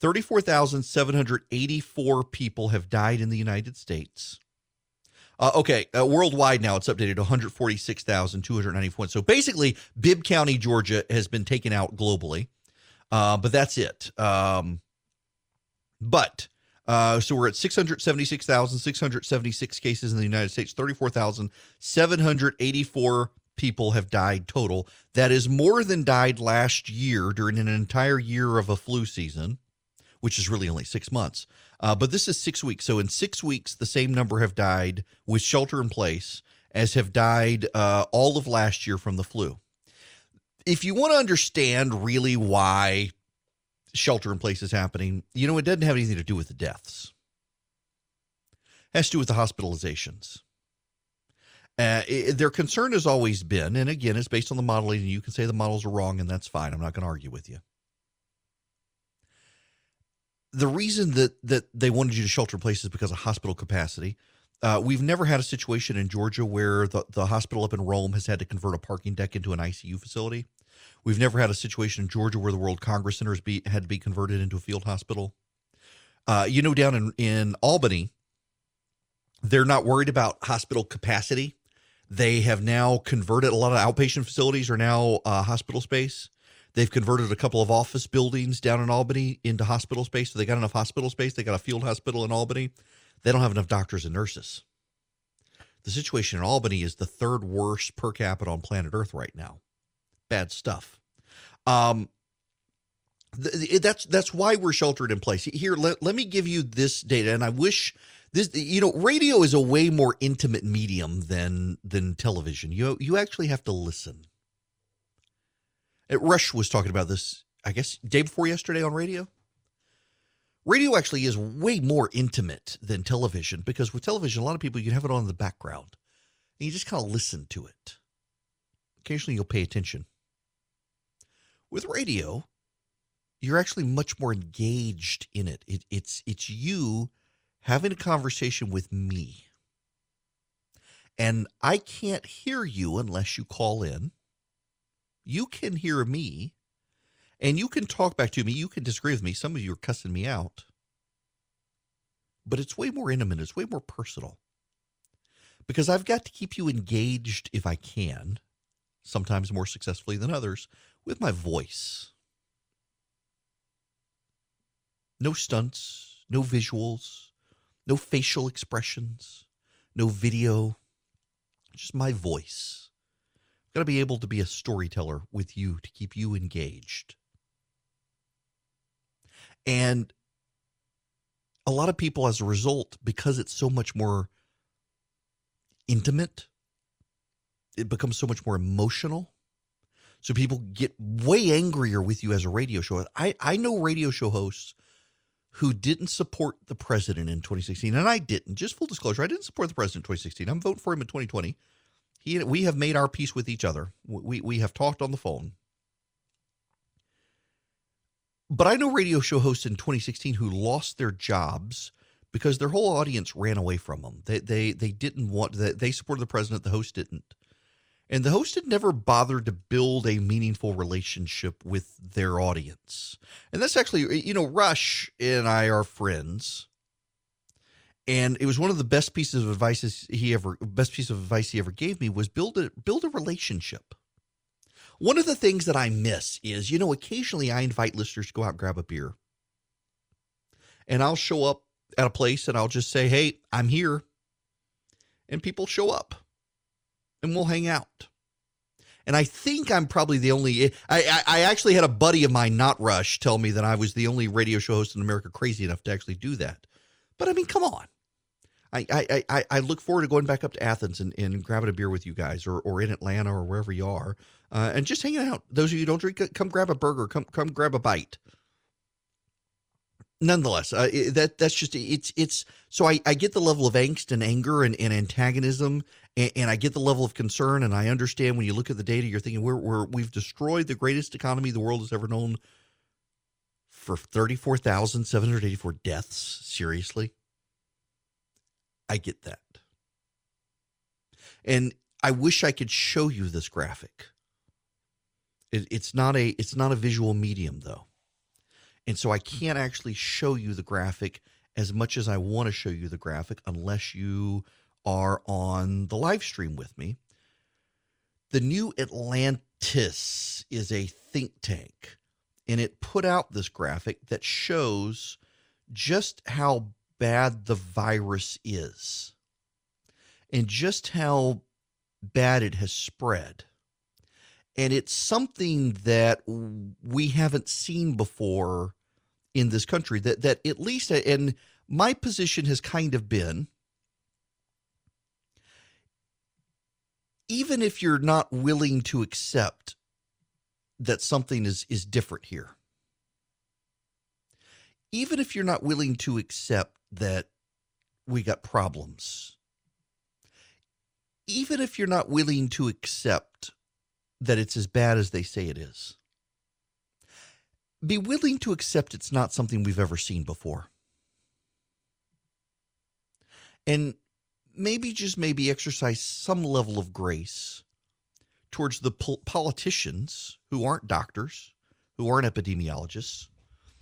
34,784 people have died in the United States. Uh, okay, uh, worldwide now it's updated to 146,291. So basically, Bibb County, Georgia has been taken out globally, uh, but that's it. Um, but uh, so we're at 676,676 cases in the United States, 34,784 people have died total. That is more than died last year during an entire year of a flu season, which is really only six months. Uh, but this is six weeks. So in six weeks, the same number have died with shelter in place as have died uh, all of last year from the flu. if you want to understand really why shelter in place is happening, you know, it doesn't have anything to do with the deaths. It has to do with the hospitalizations. Uh, it, their concern has always been, and again, it's based on the modeling, and you can say the models are wrong, and that's fine. I'm not going to argue with you. The reason that that they wanted you to shelter in place is because of hospital capacity. Uh, we've never had a situation in Georgia where the, the hospital up in Rome has had to convert a parking deck into an ICU facility. We've never had a situation in Georgia where the World Congress Center has be, had to be converted into a field hospital. Uh, you know, down in, in Albany, they're not worried about hospital capacity. They have now converted a lot of outpatient facilities are now uh, hospital space. They've converted a couple of office buildings down in Albany into hospital space. So they got enough hospital space. They got a field hospital in Albany. They don't have enough doctors and nurses. The situation in Albany is the third worst per capita on planet Earth right now. Bad stuff. Um, th- that's that's why we're sheltered in place. Here, let, let me give you this data, and I wish this you know radio is a way more intimate medium than than television. You you actually have to listen. Rush was talking about this i guess day before yesterday on radio. Radio actually is way more intimate than television because with television a lot of people you have it on in the background and you just kind of listen to it. Occasionally you'll pay attention with radio you're actually much more engaged in it, it it's it's you having a conversation with me. And I can't hear you unless you call in. You can hear me and you can talk back to me. You can disagree with me. Some of you are cussing me out. But it's way more intimate, it's way more personal. Because I've got to keep you engaged if I can, sometimes more successfully than others, with my voice. No stunts, no visuals, no facial expressions, no video, just my voice. I've got to be able to be a storyteller with you to keep you engaged. And a lot of people, as a result, because it's so much more intimate, it becomes so much more emotional. So people get way angrier with you as a radio show. I, I know radio show hosts who didn't support the president in 2016, and I didn't. Just full disclosure, I didn't support the president in 2016. I'm voting for him in 2020. He, we have made our peace with each other. We, we have talked on the phone. But I know radio show hosts in 2016 who lost their jobs because their whole audience ran away from them. They they they didn't want that. They supported the president. The host didn't. And the host had never bothered to build a meaningful relationship with their audience. And that's actually, you know, Rush and I are friends. And it was one of the best pieces of advice he ever best piece of advice he ever gave me was build a build a relationship. One of the things that I miss is, you know, occasionally I invite listeners to go out and grab a beer. And I'll show up at a place and I'll just say, "Hey, I'm here." And people show up and we'll hang out. And I think I'm probably the only. I, I, I actually had a buddy of mine, not Rush, tell me that I was the only radio show host in America crazy enough to actually do that. But I mean, come on. I, I, I, I look forward to going back up to Athens and, and grabbing a beer with you guys or, or in Atlanta or wherever you are uh, and just hanging out. Those of you who don't drink, come grab a burger, come come grab a bite nonetheless, uh, that that's just it's it's so I, I get the level of angst and anger and, and antagonism, and, and, I get the level of concern, and I understand when you look at the data, you're thinking we're, we're we've destroyed the greatest economy the world has ever known for thirty four thousand seven hundred eighty four deaths. Seriously, I get that, and I wish I could show you this graphic. It, it's not a it's not a visual medium though and so I can't actually show you the graphic as much as I want to show you the graphic unless you are on the live stream with me. The New Atlantis is a think tank, and it put out this graphic that shows just how bad the virus is and just how bad it has spread and it's something that we haven't seen before in this country that that at least and my position has kind of been even if you're not willing to accept that something is is different here. Even if you're not willing to accept that we got problems, even if you're not willing to accept that it's as bad as they say it is, be willing to accept it's not something we've ever seen before. And maybe just maybe exercise some level of grace towards the pol- politicians who aren't doctors, who aren't epidemiologists,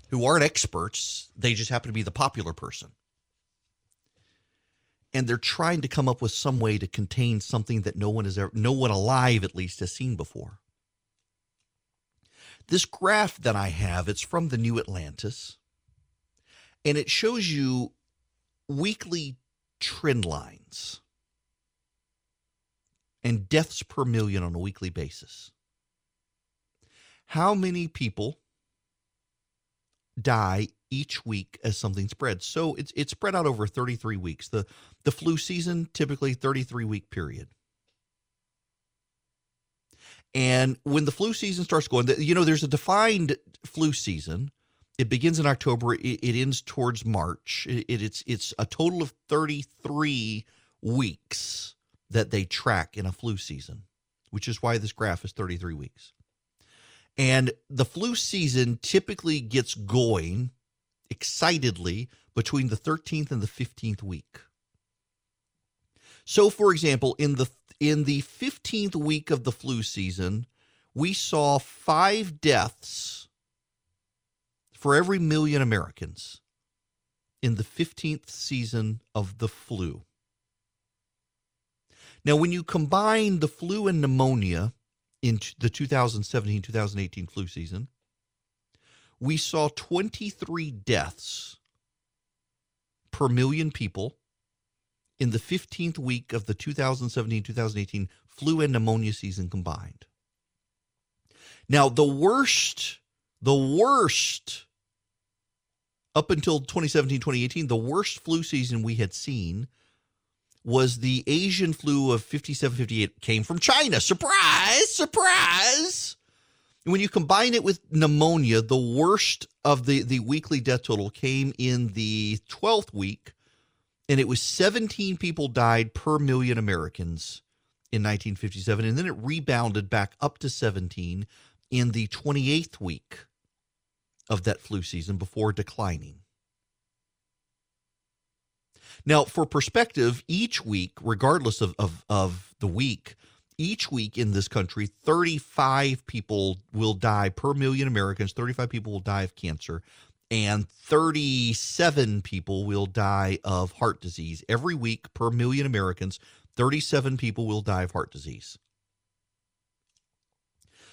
who aren't experts. They just happen to be the popular person. And they're trying to come up with some way to contain something that no one has ever, no one alive at least has seen before. This graph that I have, it's from the New Atlantis, and it shows you weekly trend lines and deaths per million on a weekly basis. How many people die each week as something spreads? So it's it's spread out over 33 weeks. The the flu season typically 33 week period. And when the flu season starts going, you know, there's a defined flu season. It begins in October. It, it ends towards March. It, it, it's it's a total of 33 weeks that they track in a flu season, which is why this graph is 33 weeks. And the flu season typically gets going excitedly between the 13th and the 15th week. So for example, in the in the 15th week of the flu season, we saw 5 deaths for every million Americans in the 15th season of the flu. Now, when you combine the flu and pneumonia in the 2017 2018 flu season, we saw 23 deaths per million people in the 15th week of the 2017 2018 flu and pneumonia season combined. Now, the worst, the worst up until 2017 2018, the worst flu season we had seen was the Asian flu of 57 58 came from China. Surprise, surprise. when you combine it with pneumonia, the worst of the, the weekly death total came in the 12th week, and it was 17 people died per million Americans in 1957. And then it rebounded back up to 17 in the 28th week of that flu season before declining. Now, for perspective, each week, regardless of, of, of the week, each week in this country, 35 people will die per million Americans, 35 people will die of cancer, and 37 people will die of heart disease. Every week per million Americans, 37 people will die of heart disease.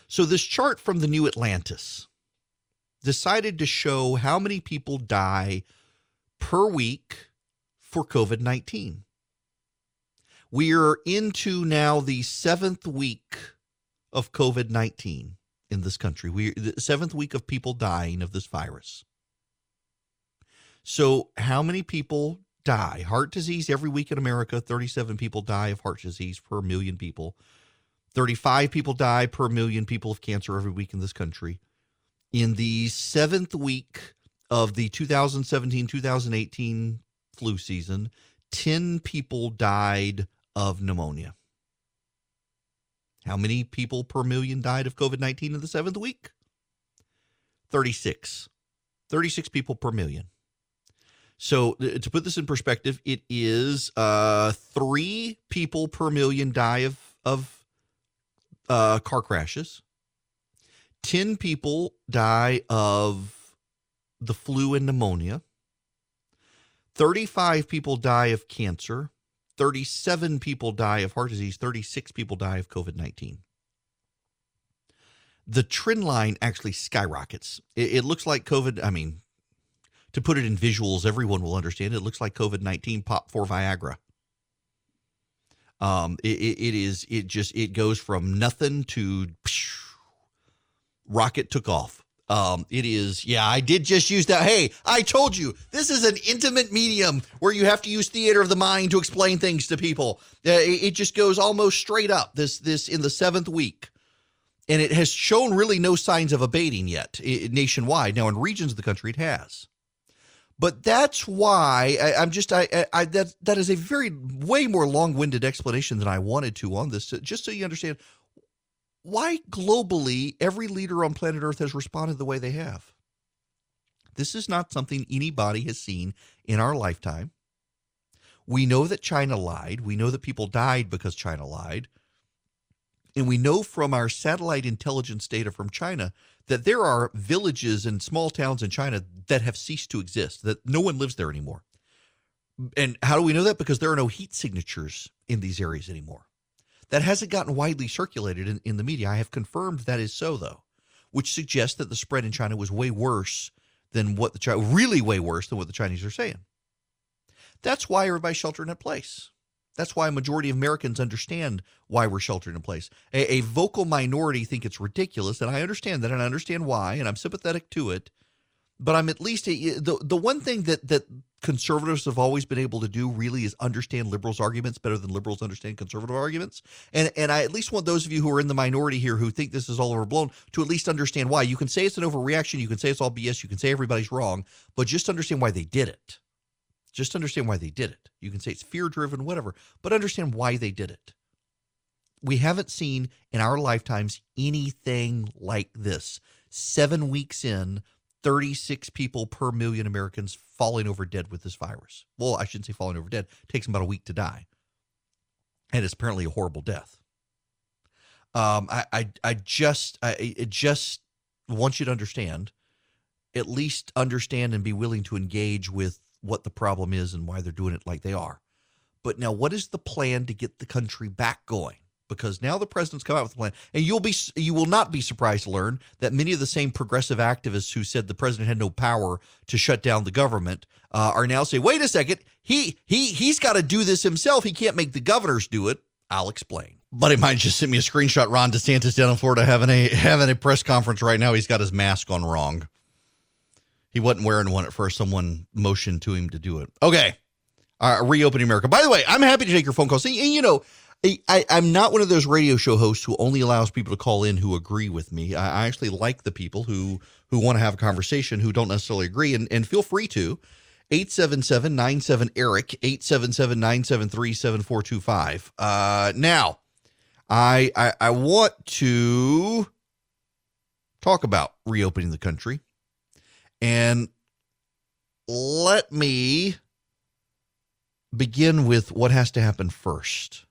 So, this chart from the New Atlantis decided to show how many people die per week for COVID 19. We are into now the seventh week of COVID 19 in this country. We the seventh week of people dying of this virus. So, how many people die? Heart disease every week in America, 37 people die of heart disease per million people. 35 people die per million people of cancer every week in this country. In the seventh week of the 2017 2018 flu season, 10 people died of pneumonia. How many people per million died of COVID 19 in the seventh week? 36. 36 people per million. So, to put this in perspective, it is uh, three people per million die of, of uh, car crashes, 10 people die of the flu and pneumonia, 35 people die of cancer, 37 people die of heart disease, 36 people die of COVID 19. The trend line actually skyrockets. It, it, looks like COVID, I mean, to put it in visuals, everyone will understand. It looks like COVID 19 pop for Viagra. Um, it, it is, it just, it goes from nothing to phew, rocket took off. Um, it is, yeah, I did just use that. Hey, I told you this is an intimate medium where you have to use theater of the mind to explain things to people. Uh, it, it, just goes almost straight up. This, this in the seventh week, and it has shown really no signs of abating yet nationwide. Now, in regions of the country, it has. But that's why I, am just I, I that that is a very way more long-winded explanation than I wanted to on this. Just so you understand why globally every leader on planet Earth has responded the way they have. This is not something anybody has seen in our lifetime. We know that China lied. We know that people died because China lied. And we know from our satellite intelligence data from China that there are villages and small towns in China that have ceased to exist, that no one lives there anymore. And how do we know that? Because there are no heat signatures in these areas anymore. That hasn't gotten widely circulated in, in the media. I have confirmed that is so, though, which suggests that the spread in China was way worse than what the really way worse than what the Chinese are saying. That's why everybody's sheltering in place. That's why a majority of Americans understand why we're sheltering in place. A, a, vocal minority think it's ridiculous, and I understand that, and I understand why, and I'm sympathetic to it. But I'm at least a, the the one thing that that conservatives have always been able to do really is understand liberals' arguments better than liberals understand conservative arguments. And and I at least want those of you who are in the minority here who think this is all overblown to at least understand why. You can say it's an overreaction, you can say it's all BS, you can say everybody's wrong, but just understand why they did it. Just understand why they did it. You can say it's fear driven, whatever, but understand why they did it. We haven't seen in our lifetimes anything like this. Seven weeks in, 36 people per million Americans falling over dead with this virus. Well, I shouldn't say falling over dead. It takes them about a week to die. And it's apparently a horrible death. Um, I, I, I just, I just want you to understand, at least understand and be willing to engage with what the problem is and why they're doing it like they are. But now, what is the plan to get the country back going? Because now the president's come out with a plan, and you'll be you will not be surprised to learn that many of the same progressive activists who said the president had no power to shut down the government uh, are now saying, "Wait a second, he he he's got to do this himself. He can't make the governors do it." I'll explain. Buddy mine just sent me a screenshot. Ron DeSantis down in Florida having a having a press conference right now. He's got his mask on wrong. He wasn't wearing one at first. Someone motioned to him to do it. Okay. Uh, reopening America. By the way, I'm happy to take your phone calls. And, you know, I, am not one of those radio show hosts who only allows people to call in who agree with me. I, I actually like the people who who want to have a conversation who don't necessarily agree, and, and feel free to. 877 97 Erick, 877 973 7425. Uh, now, I, I, I want to talk about reopening the country. And let me begin with what has to happen first.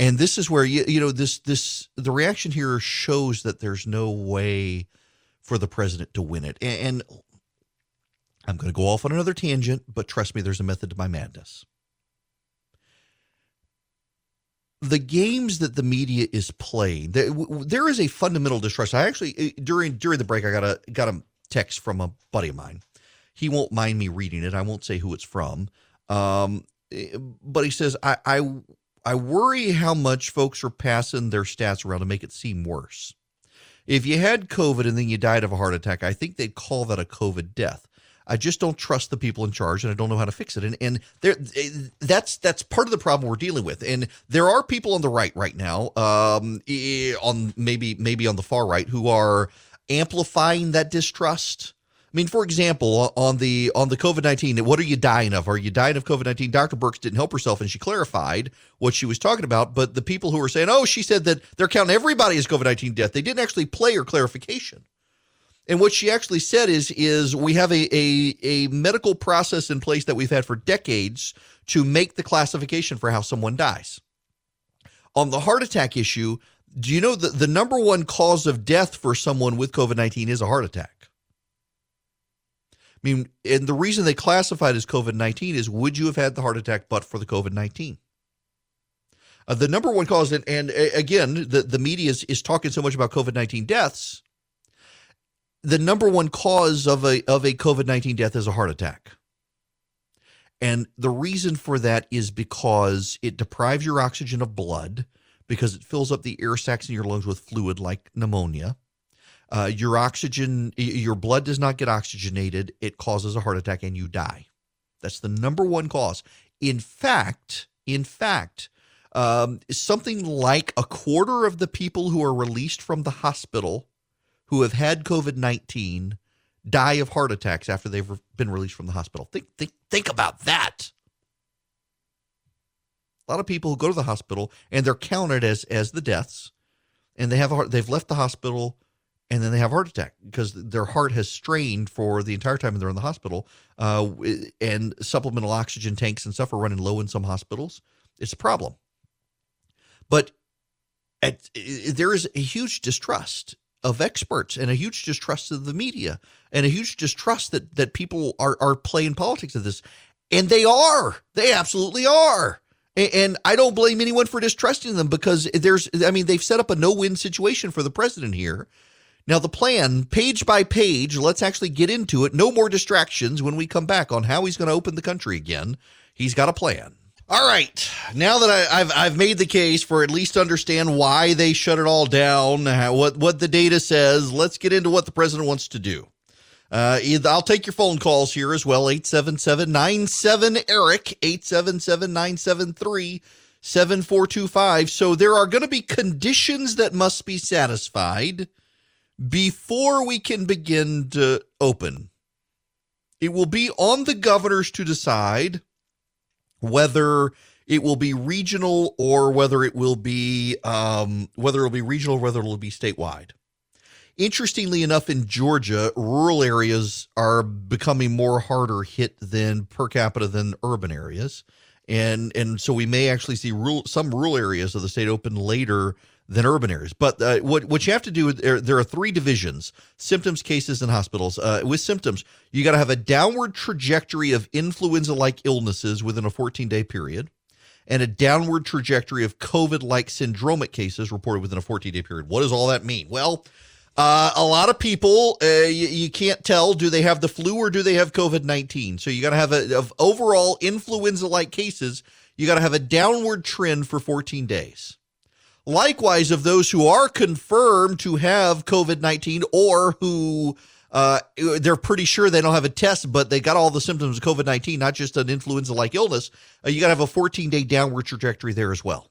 And this is where you you know this this the reaction here shows that there's no way for the president to win it. And, and I'm going to go off on another tangent, but trust me, there's a method to my madness. The games that the media is playing, there, is a fundamental distrust. I actually eh, during during the break, I got a got a text from a buddy of mine. He won't mind me reading it. I won't say who it's from. Um, but he says, I, I, I worry how much folks are passing their stats around to make it seem worse. If you had COVID and then you died of a heart attack, I think they'd call that a COVID death. I just don't trust the people in charge, and I don't know how to fix it. And and there, that's that's part of the problem we're dealing with. And there are people on the right right now, um, on maybe maybe on the far right, who are amplifying that distrust? I mean, for example, on the on the COVID nineteen, what are you dying of? Are you dying of COVID nineteen? Dr. Birx didn't help herself, and she clarified what she was talking about. But the people who were saying, "Oh, she said that they're counting everybody as COVID nineteen death," they didn't actually play her clarification. And what she actually said is, is we have a, a a medical process in place that we've had for decades to make the classification for how someone dies. On the heart attack issue, do you know that the number one cause of death for someone with COVID 19 is a heart attack? I mean, and the reason they classified as COVID 19 is would you have had the heart attack but for the COVID 19? Uh, the number one cause, and, and again, the, the media is, is talking so much about COVID 19 deaths. The number one cause of a, of a COVID 19 death is a heart attack. And the reason for that is because it deprives your oxygen of blood because it fills up the air sacs in your lungs with fluid like pneumonia. Uh, your oxygen, your blood does not get oxygenated. It causes a heart attack and you die. That's the number one cause. In fact, in fact, um, something like a quarter of the people who are released from the hospital who have had COVID 19 die of heart attacks after they've been released from the hospital. Think, think, think about that. A lot of people who go to the hospital and they're counted as as the deaths, and they have a heart, they've left the hospital and then they have a heart attack because their heart has strained for the entire time they're in the hospital, uh, and supplemental oxygen tanks and stuff are running low in some hospitals. It's a problem, but at, there is a huge distrust of experts and a huge distrust of the media and a huge distrust that that people are are playing politics of this, and they are. They absolutely are. And I don't blame anyone for distrusting them because there's, I mean, they've set up a no win situation for the president here. Now, the plan, page by page, let's actually get into it. No more distractions when we come back on how he's going to open the country again. He's got a plan. All right. Now that I, have I've made the case for at least understand why they shut it all down, what what the data says, let's get into what the president wants to do. Uh, I'll take your phone calls here as well 877 97 Erick, 877 973 7425. So there are going to be conditions that must be satisfied before we can begin to open. It will be on the governors to decide whether it will be regional or whether it will be um, whether it will be regional whether it will be statewide. Interestingly enough, in Georgia, rural areas are becoming more harder hit than per capita than urban areas, and and so we may actually see rural, some rural areas of the state open later than urban areas. But uh, what what you have to do there, there are three divisions: symptoms, cases, and hospitals. Uh, with symptoms, you got to have a downward trajectory of influenza-like illnesses within a 14-day period, and a downward trajectory of COVID-like syndromic cases reported within a 14-day period. What does all that mean? Well. Uh, a lot of people, uh, you, you, can't tell do they have the flu or do they have COVID 19? So you got to have a, of overall influenza like cases, you got to have a downward trend for 14 days. Likewise, of those who are confirmed to have COVID 19 or who uh, they're pretty sure they don't have a test, but they got all the symptoms of COVID 19, not just an influenza like illness, uh, you got to have a 14 day downward trajectory there as well.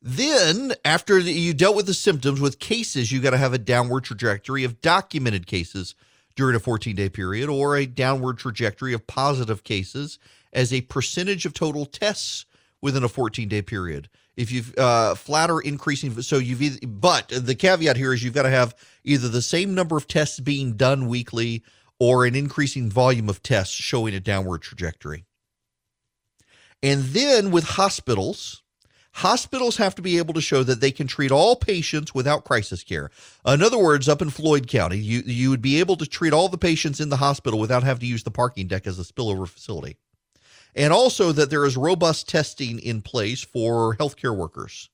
Then, after you dealt with the symptoms with cases, you got to have a downward trajectory of documented cases during a 14 day period or a downward trajectory of positive cases as a percentage of total tests within a 14 day period if you've uh, flat or increasing so you've either, but the caveat here is you've got to have either the same number of tests being done weekly or an increasing volume of tests showing a downward trajectory. And then with hospitals hospitals have to be able to show that they can treat all patients without crisis care. In other words up in floyd county you, you would be able to treat all the patients in the hospital without having to use the parking deck as a spillover facility and also that there is robust testing in place for healthcare workers,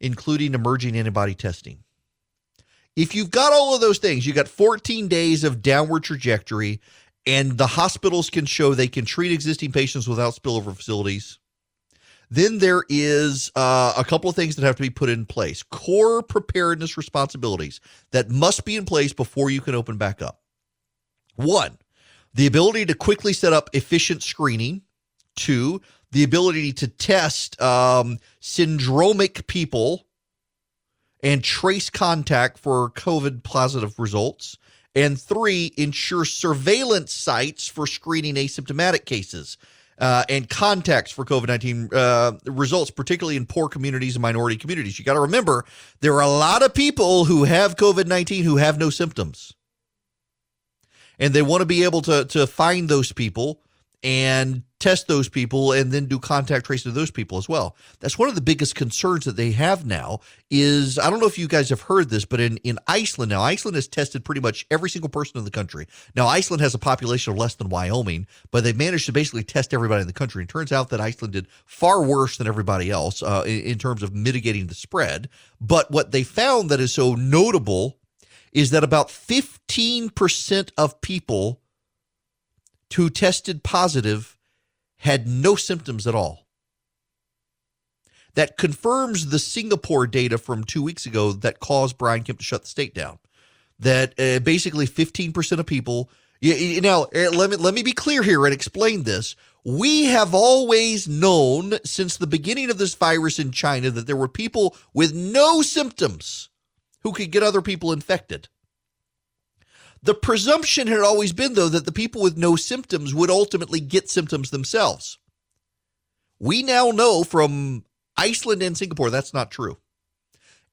including emerging antibody testing. If you've got all of those things, you've got 14 days of downward trajectory, and the hospitals can show they can treat existing patients without spillover facilities. Then there is uh, a couple of things that have to be put in place core preparedness responsibilities that must be in place before you can open back up. One, the ability to quickly set up efficient screening Two, the ability to test um, syndromic people and trace contact for COVID positive results. And three, ensure surveillance sites for screening asymptomatic cases. Uh, and contacts for COVID 19 uh, results, particularly in poor communities and minority communities. You got to remember there are a lot of people who have COVID 19 who have no symptoms. And they want to be able to, to find those people and test those people and then do contact tracing of those people as well. That's one of the biggest concerns that they have now is I don't know if you guys have heard this, but in, in Iceland now, Iceland has tested pretty much every single person in the country. Now, Iceland has a population of less than Wyoming, but they've managed to basically test everybody in the country. And turns out that Iceland did far worse than everybody else uh, in, in terms of mitigating the spread. But what they found that is so notable is that about 15% of people who tested positive had no symptoms at all. That confirms the Singapore data from two weeks ago that caused Brian Kemp to shut the state down. That uh, basically 15% of people. You, know, uh, let me let me be clear here and explain this. We have always known since the beginning of this virus in China that there were people with no symptoms who could get other people infected. The presumption had always been, though, that the people with no symptoms would ultimately get symptoms themselves. We now know from Iceland and Singapore that's not true.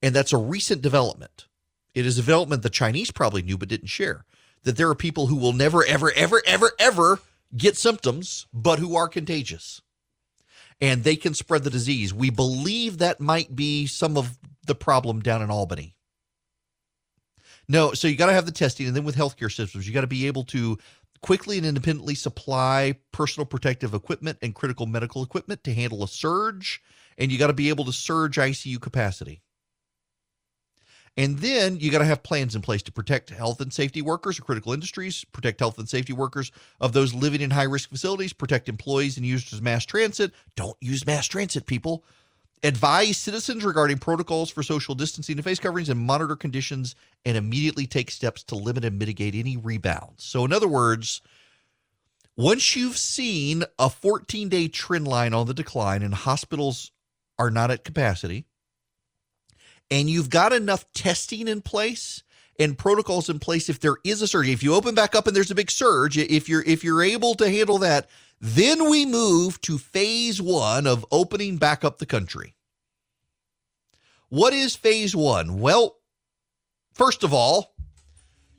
And that's a recent development. It is a development the Chinese probably knew but didn't share that there are people who will never, ever, ever, ever, ever get symptoms, but who are contagious. And they can spread the disease. We believe that might be some of the problem down in Albany. No, so you got to have the testing. And then with healthcare systems, you got to be able to quickly and independently supply personal protective equipment and critical medical equipment to handle a surge. And you got to be able to surge ICU capacity. And then you got to have plans in place to protect health and safety workers of critical industries, protect health and safety workers of those living in high risk facilities, protect employees and users of mass transit. Don't use mass transit, people. Advise citizens regarding protocols for social distancing and face coverings and monitor conditions and immediately take steps to limit and mitigate any rebounds. So, in other words, once you've seen a 14 day trend line on the decline and hospitals are not at capacity, and you've got enough testing in place and protocols in place if there is a surge if you open back up and there's a big surge if you're if you're able to handle that then we move to phase 1 of opening back up the country what is phase 1 well first of all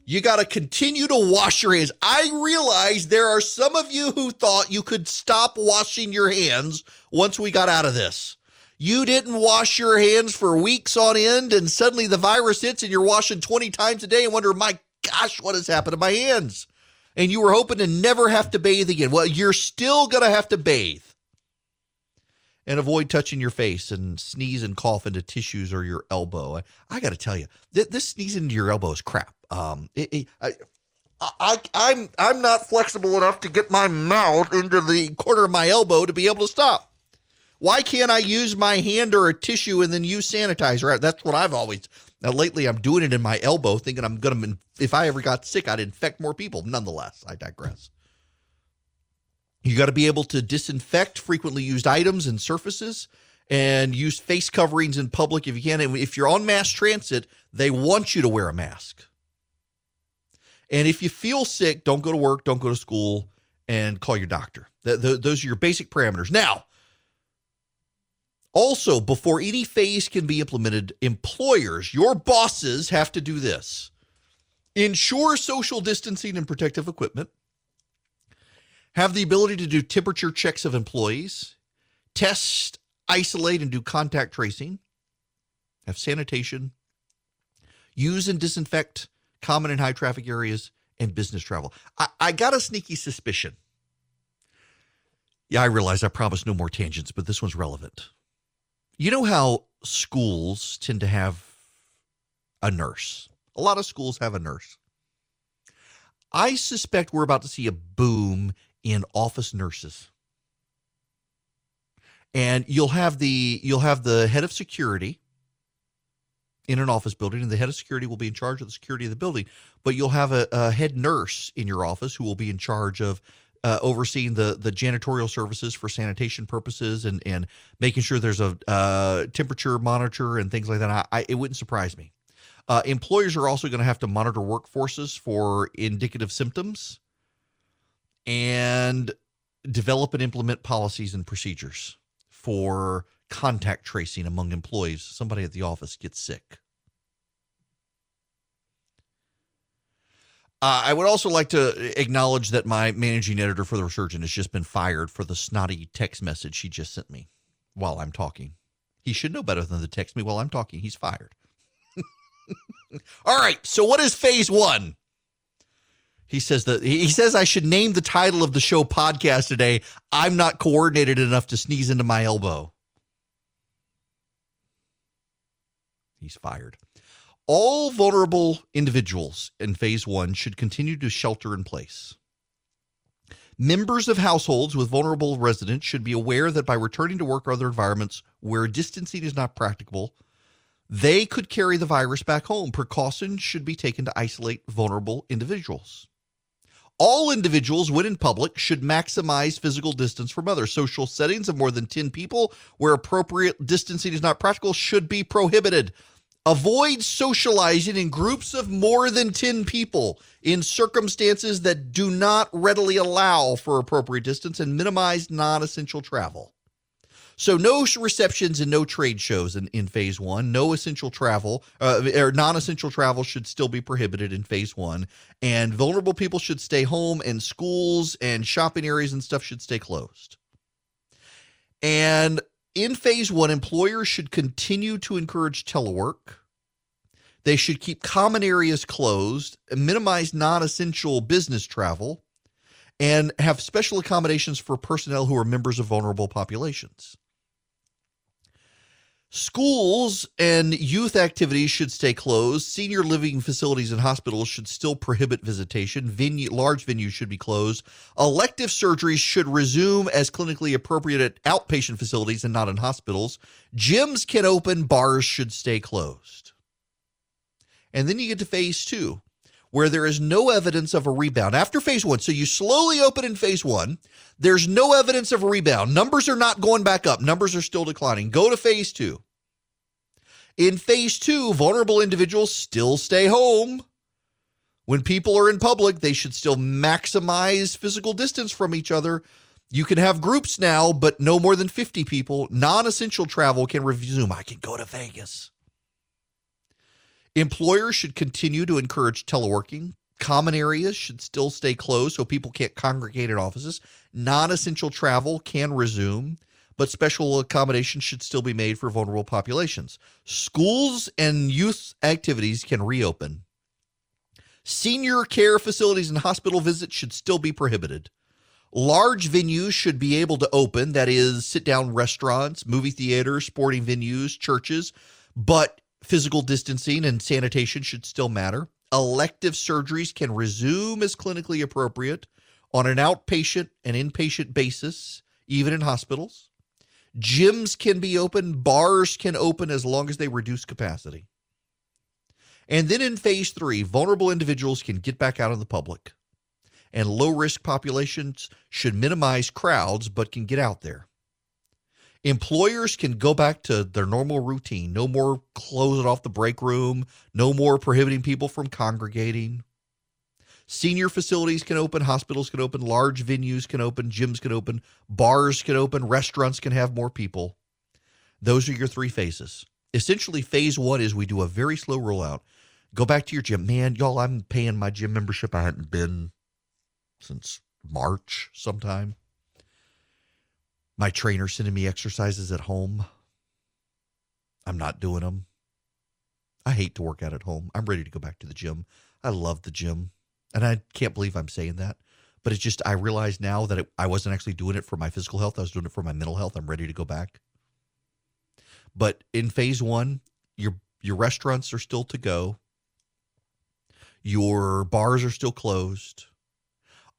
you got to continue to wash your hands. I realize there are some of you who thought you could stop washing your hands once we got out of this. You didn't wash your hands for weeks on end, and suddenly the virus hits and you're washing 20 times a day and wonder, my gosh, what has happened to my hands? And you were hoping to never have to bathe again. Well, you're still going to have to bathe and avoid touching your face and sneeze and cough into tissues or your elbow. I, I got to tell you, th- this sneezing into your elbow is crap. Um, it, it, I, I, I'm I'm not flexible enough to get my mouth into the corner of my elbow to be able to stop. Why can't I use my hand or a tissue and then use sanitizer? That's what I've always. Now lately, I'm doing it in my elbow, thinking I'm gonna. If I ever got sick, I'd infect more people. Nonetheless, I digress. You got to be able to disinfect frequently used items and surfaces and use face coverings in public if you can. And if you're on mass transit, they want you to wear a mask. And if you feel sick, don't go to work, don't go to school, and call your doctor. those are your basic parameters. Now, also, before any phase can be implemented, employers, your bosses, have to do this ensure social distancing and protective equipment, have the ability to do temperature checks of employees, test, isolate, and do contact tracing, have sanitation, use and disinfect common and high traffic areas, and business travel. I, I got a sneaky suspicion. Yeah, I realize I promised no more tangents, but this one's relevant. You know how schools tend to have a nurse? A lot of schools have a nurse. I suspect we're about to see a boom in office nurses. And you'll have the you'll have the head of security in an office building, and the head of security will be in charge of the security of the building. But you'll have a, a head nurse in your office who will be in charge of uh, overseeing the the janitorial services for sanitation purposes and and making sure there's a uh, temperature monitor and things like that. I, I, it wouldn't surprise me. Uh, employers are also going to have to monitor workforces for indicative symptoms and develop and implement policies and procedures for contact tracing among employees. Somebody at the office gets sick. Uh, I would also like to acknowledge that my managing editor for the Resurgent has just been fired for the snotty text message she just sent me while I'm talking. He should know better than to text me while I'm talking. He's fired. All right. So, what is phase one? He says that he says I should name the title of the show podcast today. I'm not coordinated enough to sneeze into my elbow. He's fired. All vulnerable individuals in phase one should continue to shelter in place. Members of households with vulnerable residents should be aware that by returning to work or other environments where distancing is not practicable, they could carry the virus back home. Precautions should be taken to isolate vulnerable individuals. All individuals, when in public, should maximize physical distance from others. Social settings of more than 10 people where appropriate distancing is not practical should be prohibited. Avoid socializing in groups of more than 10 people in circumstances that do not readily allow for appropriate distance and minimize non essential travel. So, no receptions and no trade shows in, in phase one. No essential travel uh, or non essential travel should still be prohibited in phase one. And vulnerable people should stay home, and schools and shopping areas and stuff should stay closed. And in phase one, employers should continue to encourage telework. They should keep common areas closed, minimize non essential business travel, and have special accommodations for personnel who are members of vulnerable populations. Schools and youth activities should stay closed. Senior living facilities and hospitals should still prohibit visitation. Venue, large venues should be closed. Elective surgeries should resume as clinically appropriate at outpatient facilities and not in hospitals. Gyms can open, bars should stay closed. And then you get to phase two, where there is no evidence of a rebound after phase one. So you slowly open in phase one. There's no evidence of a rebound. Numbers are not going back up, numbers are still declining. Go to phase two. In phase two, vulnerable individuals still stay home. When people are in public, they should still maximize physical distance from each other. You can have groups now, but no more than 50 people. Non essential travel can resume. I can go to Vegas. Employers should continue to encourage teleworking. Common areas should still stay closed so people can't congregate in offices. Non essential travel can resume but special accommodations should still be made for vulnerable populations. Schools and youth activities can reopen. Senior care facilities and hospital visits should still be prohibited. Large venues should be able to open, that is, sit down restaurants, movie theaters, sporting venues, churches, but physical distancing and sanitation should still matter. Elective surgeries can resume as clinically appropriate on an outpatient and inpatient basis, even in hospitals. Gyms can be open, bars can open as long as they reduce capacity. And then in phase three, vulnerable individuals can get back out in the public. And low risk populations should minimize crowds but can get out there. Employers can go back to their normal routine. No more closing off the break room, no more prohibiting people from congregating. Senior facilities can open, hospitals can open, large venues can open, gyms can open, bars can open, restaurants can have more people. Those are your three phases. Essentially, phase one is we do a very slow rollout. Go back to your gym. Man, y'all, I'm paying my gym membership. I hadn't been since March sometime. My trainer sending me exercises at home. I'm not doing them. I hate to work out at home. I'm ready to go back to the gym. I love the gym. And I can't believe I'm saying that, but it's just I realize now that it, I wasn't actually doing it for my physical health. I was doing it for my mental health. I'm ready to go back. But in phase one, your your restaurants are still to go. Your bars are still closed.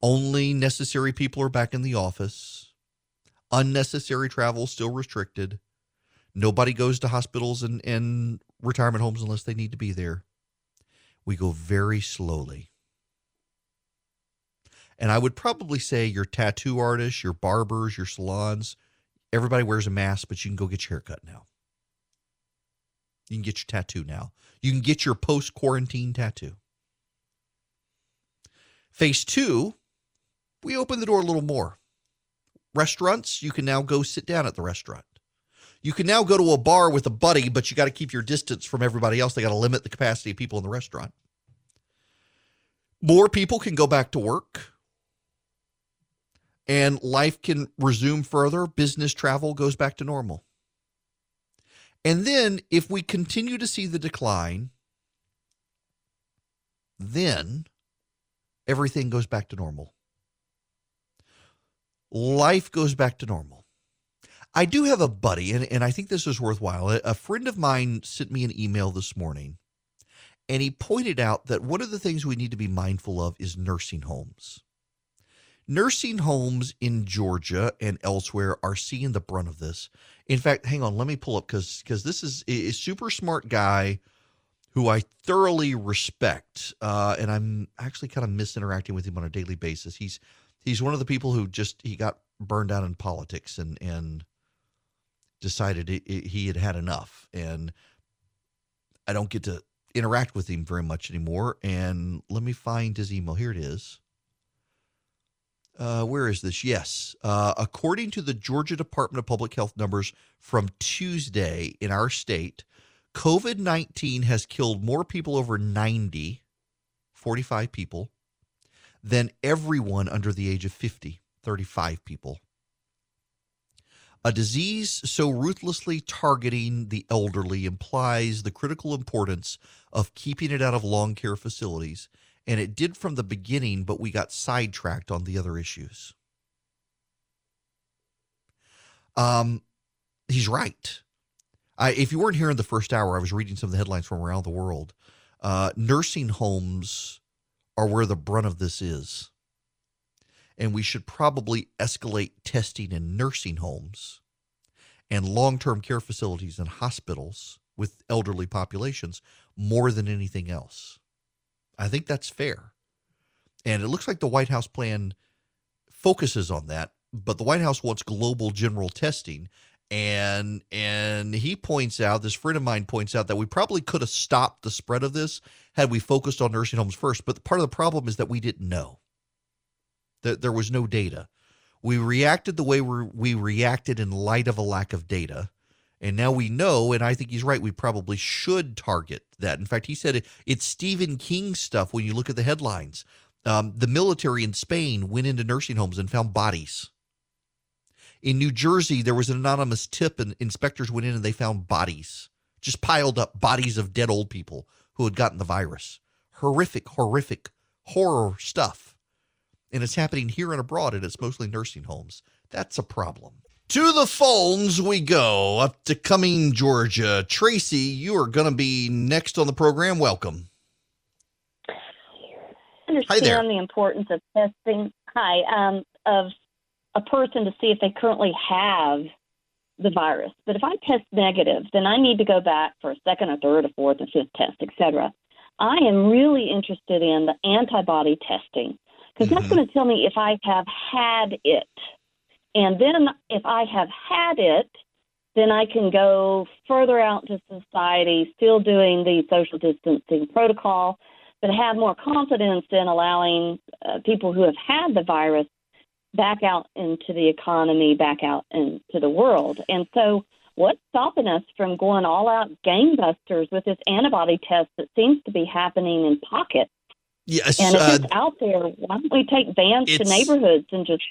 Only necessary people are back in the office. Unnecessary travel still restricted. Nobody goes to hospitals and, and retirement homes unless they need to be there. We go very slowly. And I would probably say your tattoo artists, your barbers, your salons, everybody wears a mask, but you can go get your haircut now. You can get your tattoo now. You can get your post quarantine tattoo. Phase two, we open the door a little more. Restaurants, you can now go sit down at the restaurant. You can now go to a bar with a buddy, but you got to keep your distance from everybody else. They got to limit the capacity of people in the restaurant. More people can go back to work and life can resume further. Business travel goes back to normal. And then, if we continue to see the decline, then everything goes back to normal. Life goes back to normal. I do have a buddy, and, and I think this is worthwhile. A friend of mine sent me an email this morning, and he pointed out that one of the things we need to be mindful of is nursing homes. Nursing homes in Georgia and elsewhere are seeing the brunt of this. In fact, hang on, let me pull up because because this is a super smart guy who I thoroughly respect, uh, and I'm actually kind of miss interacting with him on a daily basis. He's he's one of the people who just he got burned out in politics and and decided it, it, he had had enough, and I don't get to interact with him very much anymore. And let me find his email. Here it is. Uh, where is this? Yes. Uh, according to the Georgia Department of Public Health numbers from Tuesday in our state, COVID 19 has killed more people over 90, 45 people, than everyone under the age of 50, 35 people. A disease so ruthlessly targeting the elderly implies the critical importance of keeping it out of long care facilities and it did from the beginning, but we got sidetracked on the other issues. Um, he's right. I, if you weren't here in the first hour, I was reading some of the headlines from around the world. Uh, nursing homes are where the brunt of this is. And we should probably escalate testing in nursing homes and long term care facilities and hospitals with elderly populations more than anything else. I think that's fair. And it looks like the White House plan focuses on that, but the White House wants global general testing. And and he points out, this friend of mine points out that we probably could have stopped the spread of this had we focused on nursing homes first. But part of the problem is that we didn't know. That there was no data. We reacted the way we reacted in light of a lack of data. And now we know, and I think he's right, we probably should target that. In fact, he said it, it's Stephen King stuff when you look at the headlines. Um, the military in Spain went into nursing homes and found bodies. In New Jersey, there was an anonymous tip, and inspectors went in and they found bodies, just piled up bodies of dead old people who had gotten the virus. Horrific, horrific, horror stuff. And it's happening here and abroad, and it's mostly nursing homes. That's a problem. To the phones we go up to Cumming, Georgia. Tracy, you are going to be next on the program. Welcome. I understand the importance of testing. Hi, um, of a person to see if they currently have the virus. But if I test negative, then I need to go back for a second or third or fourth or fifth test, etc. I am really interested in the antibody testing because mm-hmm. that's going to tell me if I have had it. And then if I have had it, then I can go further out to society, still doing the social distancing protocol, but have more confidence in allowing uh, people who have had the virus back out into the economy, back out into the world. And so, what's stopping us from going all out gangbusters with this antibody test that seems to be happening in pockets? Yes, and if uh, it's out there, why don't we take vans to neighborhoods and just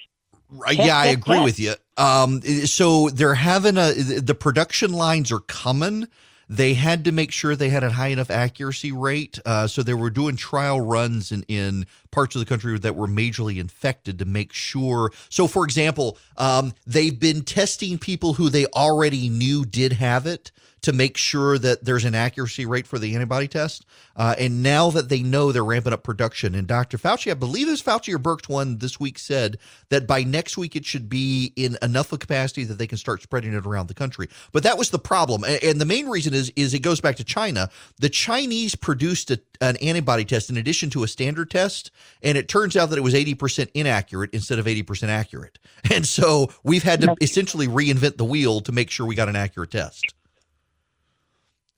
yeah, I agree with you. Um, so they're having a the production lines are coming. They had to make sure they had a high enough accuracy rate. Uh, so they were doing trial runs in, in parts of the country that were majorly infected to make sure. So, for example, um, they've been testing people who they already knew did have it to make sure that there's an accuracy rate for the antibody test. Uh, and now that they know they're ramping up production, and Dr. Fauci, I believe it was Fauci or Birx one this week said that by next week it should be in enough of capacity that they can start spreading it around the country. But that was the problem, and the main reason is is it goes back to China. The Chinese produced a, an antibody test in addition to a standard test, and it turns out that it was 80% inaccurate instead of 80% accurate. And so we've had to essentially reinvent the wheel to make sure we got an accurate test.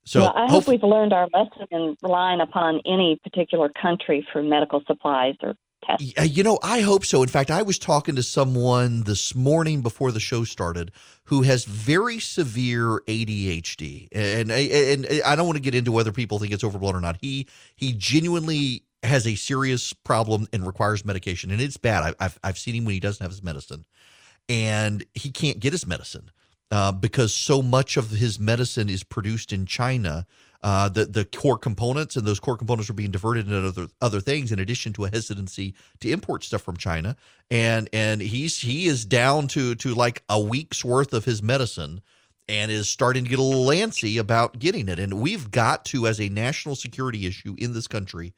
So well, I hope we've learned our lesson in relying upon any particular country for medical supplies or tests. Uh, you know, I hope so. In fact, I was talking to someone this morning before the show started who has very severe ADHD, and and, and I don't want to get into whether people think it's overblown or not. He he genuinely has a serious problem and requires medication, and it's bad. I've I've seen him when he doesn't have his medicine, and he can't get his medicine uh, because so much of his medicine is produced in China. Uh, the the core components and those core components are being diverted into other other things. In addition to a hesitancy to import stuff from China, and and he's he is down to to like a week's worth of his medicine, and is starting to get a little antsy about getting it. And we've got to, as a national security issue in this country,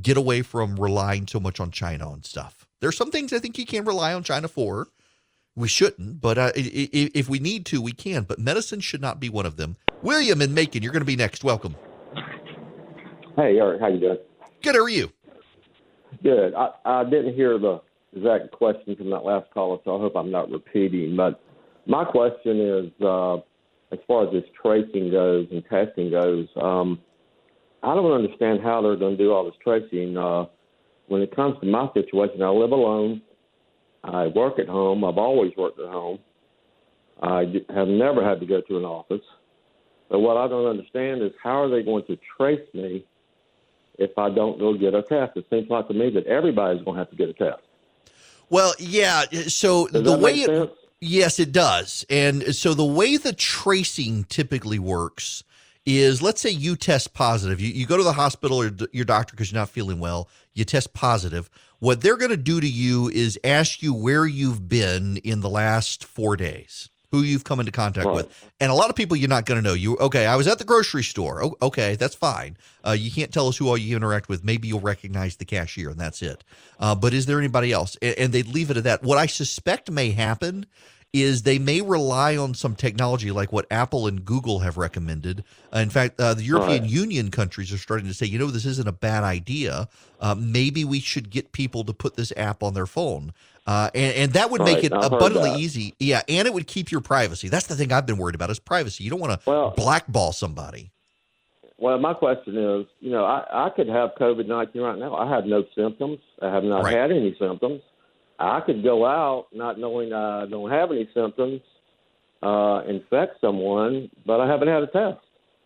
get away from relying so much on China on stuff. There's some things I think you can rely on China for we shouldn't, but uh, if we need to, we can. But medicine should not be one of them. William in Macon, you're going to be next. Welcome. Hey, Erick, how you doing? Good. How are you? Good. I, I didn't hear the exact question from that last caller, so I hope I'm not repeating. But my question is, uh, as far as this tracing goes and testing goes, um, I don't understand how they're going to do all this tracing. Uh, when it comes to my situation, I live alone. I work at home. I've always worked at home. I have never had to go to an office. But what I don't understand is how are they going to trace me if I don't go get a test? It seems like to me that everybody's going to have to get a test. Well, yeah. So Does the way it, sense? Yes, it does. And so the way the tracing typically works is let's say you test positive. You, you go to the hospital or d- your doctor because you're not feeling well, you test positive. What they're going to do to you is ask you where you've been in the last four days, who you've come into contact Right. with. And a lot of people you're not going to know. You okay? I was at the grocery store. Oh, okay, that's fine. Uh, you can't tell us who all you interact with. Maybe you'll recognize the cashier, and that's it. Uh, but is there anybody else? A- And they'd leave it at that. What I suspect may happen is they may rely on some technology like what Apple and Google have recommended. Uh, in fact, uh, the European Right. Union countries are starting to say, you know, this isn't a bad idea. Uh, maybe we should get people to put this app on their phone. Uh, and, and that would make it I've abundantly easy. Yeah. And it would keep your privacy. That's the thing I've been worried about is privacy. You don't want to Well- blackball somebody. Well, my question is, you know, I, I could have COVID 19 right now. I have no symptoms. I have not Right. had any symptoms. I could go out not knowing I don't have any symptoms, uh, infect someone, but I haven't had a test.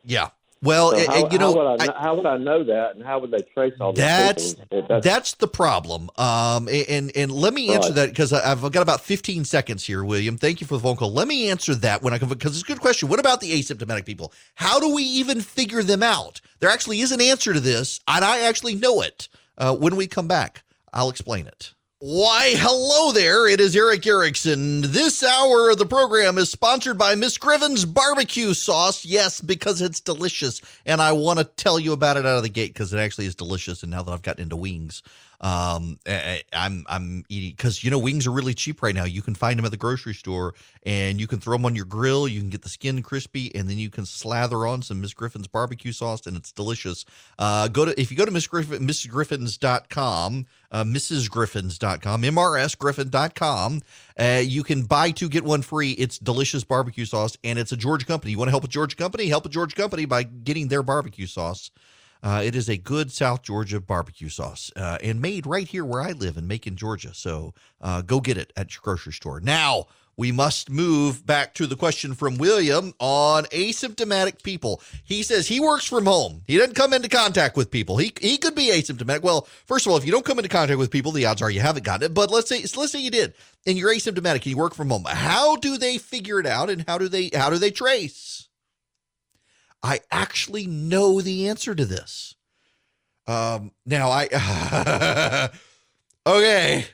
Yeah. Well, So how, you know, how would I, I- how would I know that, and how would they trace all That's-? That's, That's the problem. Um, and and let me answer Right. that because I've got about 15 seconds here, William. Thank you for the phone call. Let me answer that when I come because it's a good question. What about the asymptomatic people? How do we even figure them out? There actually is an answer to this, and I actually know it. Uh, when we come back, I'll explain it. Why, hello there. It is Erick Erickson. This hour of the program is sponsored by Miss Griffin's barbecue sauce. Yes, because it's delicious. And I want to tell you about it out of the gate because it actually is delicious. And now that I've gotten into wings, um, I, I'm I'm eating because you know wings are really cheap right now. You can find them at the grocery store, and you can throw them on your grill. You can get the skin crispy, and then you can slather on some Miss Griffin's barbecue sauce, and it's delicious. Uh, go to if you go to Miss Griffin, MrsGriffins.com, uh, MrsGriffins.com, MRSGriffin.com. Uh, you can buy two get one free. It's delicious barbecue sauce, and it's a Georgia company. You want to help a Georgia company? Help a Georgia company by getting their barbecue sauce. Uh, it is a good South Georgia barbecue sauce uh, and made right here where I live in Macon, Georgia. So uh, go get it at your grocery store. Now, we must move back to the question from William on asymptomatic people. He says he works from home. He doesn't come into contact with people. He, he could be asymptomatic. Well, first of all, if you don't come into contact with people, the odds are you haven't gotten it. But let's say let's say you did, and you're asymptomatic and you work from home. How do they figure it out, and how do they how do they trace? I actually know the answer to this. Um, now I okay.